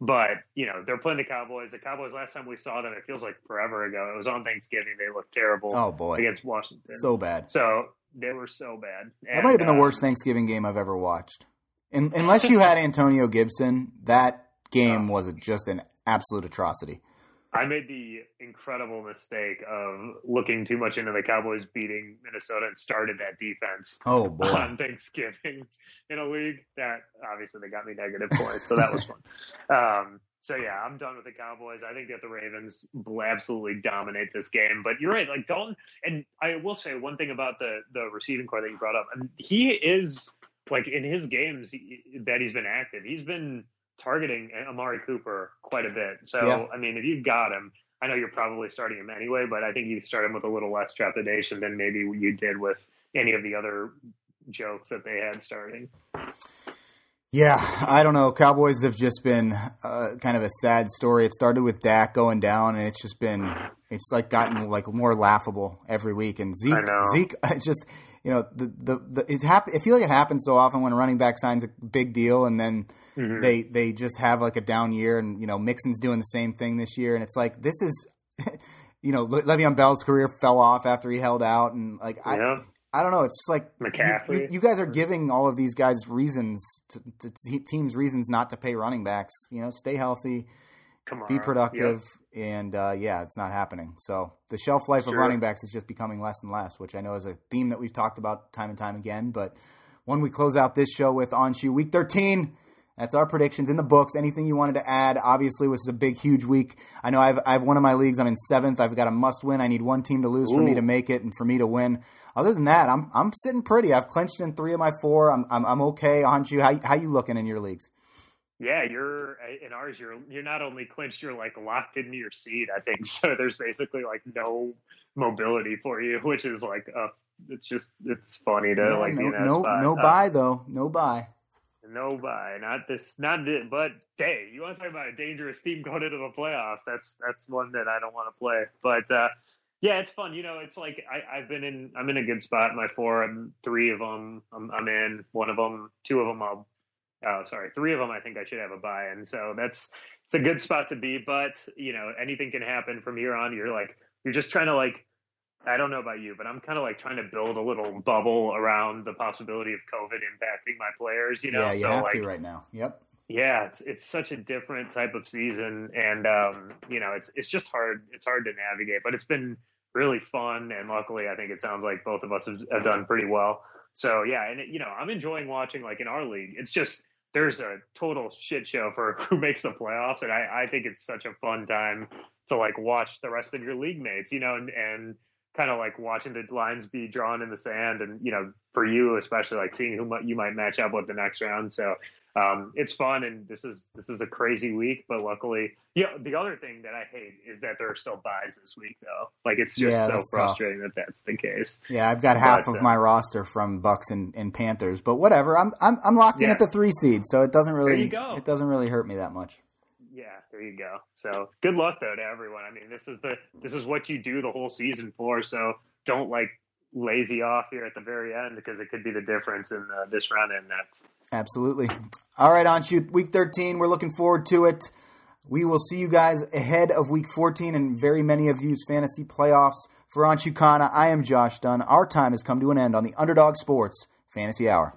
But you know they're playing the Cowboys. The Cowboys last time we saw them, it feels like forever ago. It was on Thanksgiving. They looked terrible. Oh boy, against Washington, so bad. So they were so bad. And, that might have been uh, the worst Thanksgiving game I've ever watched. In, unless you had Antonio Gibson, that game oh. was just an absolute atrocity. I made the incredible mistake of looking too much into the Cowboys beating Minnesota and started that defense. Oh boy! On Thanksgiving in a league that obviously they got me negative points, so that was fun. Um, so yeah, I'm done with the Cowboys. I think that the Ravens will absolutely dominate this game. But you're right, like Dalton, and I will say one thing about the the receiving core that you brought up. I mean, he is like in his games that he's been active, he's been targeting Amari Cooper quite a bit. So, yeah. I mean, if you've got him, I know you're probably starting him anyway, but I think you start him with a little less trepidation than maybe you did with any of the other jokes that they had starting. Yeah, I don't know. Cowboys have just been uh, kind of a sad story. It started with Dak going down, and it's just been it's like gotten like more laughable every week. And Zeke, Zeke, just you know the the, the it happen. I feel like it happens so often when a running back signs a big deal, and then mm-hmm. they they just have like a down year, and you know Mixon's doing the same thing this year, and it's like this is. you know, Le'Veon Bell's career fell off after he held out, and like yeah. I, I don't know. It's like McCaffrey. You, you, guys are giving all of these guys reasons to, to, teams reasons not to pay running backs. You know, stay healthy, be productive, yep. and uh, yeah, it's not happening. So the shelf life sure. of running backs is just becoming less and less, which I know is a theme that we've talked about time and time again. But when we close out this show with Anshu Week 13, that's our predictions in the books. Anything you wanted to add? Obviously, this is a big, huge week. I know I've, I have one of my leagues. I'm in seventh. I've got a must win. I need one team to lose Ooh. for me to make it and for me to win. Other than that, I'm I'm sitting pretty. I've clinched in three of my four. I'm I'm, I'm okay. Anshu, how how you looking in your leagues? Yeah, you're in ours. You're you're not only clinched, you're like locked into your seat. I think so. There's basically like no mobility for you, which is like a. It's just it's funny to yeah, like no no, no uh, bye though no bye. No bye, not this, not this, but hey, you want to talk about a dangerous team going into the playoffs? That's that's one that I don't want to play. But uh, yeah, it's fun. You know, it's like I, have been in, I'm in a good spot. My four, I'm three of them, I'm, I'm in. One of them, two of them, I'll oh sorry. Three of them i think i should have a bye and so that's it's a good spot to be but you know anything can happen from here on. You're like you're just trying to like i don't know about you but i'm kind of like trying to build a little bubble around the possibility of covid impacting my players you know? Yeah you so have like, to right now. Yep. yeah it's it's such a different type of season and um you know it's it's just hard it's hard to navigate but it's been really fun and luckily i think it sounds like both of us have, have done pretty well. So yeah and it, you know i'm enjoying watching like in our league it's just there's a total shit show for who makes the playoffs, and I, I think it's such a fun time to like watch the rest of your league mates, you know, and, and kind of like watching the lines be drawn in the sand, and you know, for you especially, like seeing who you might match up with the next round. So um, it's fun, and this is this is a crazy week, but luckily, yeah. The other thing that I hate is that there are still byes this week, though. Like it's just yeah, so frustrating tough. that that's the case. Yeah, I've got half but, of uh, my roster from Bucs and, and, Panthers, but whatever. I'm I'm, I'm locked yeah. in at the three seed, so it doesn't really it doesn't really hurt me that much. Yeah, there you go. So good luck though to everyone. I mean, this is the this is what you do the whole season for. So don't like lazy off here at the very end because it could be the difference in uh, this run and that's absolutely all right Anshu week 13 we're looking forward to it we will see you guys ahead of week 14 and very many of you's fantasy playoffs for Anshu Khanna. I am Josh Dunn. Our time has come to an end on the Underdog Sports Fantasy Hour.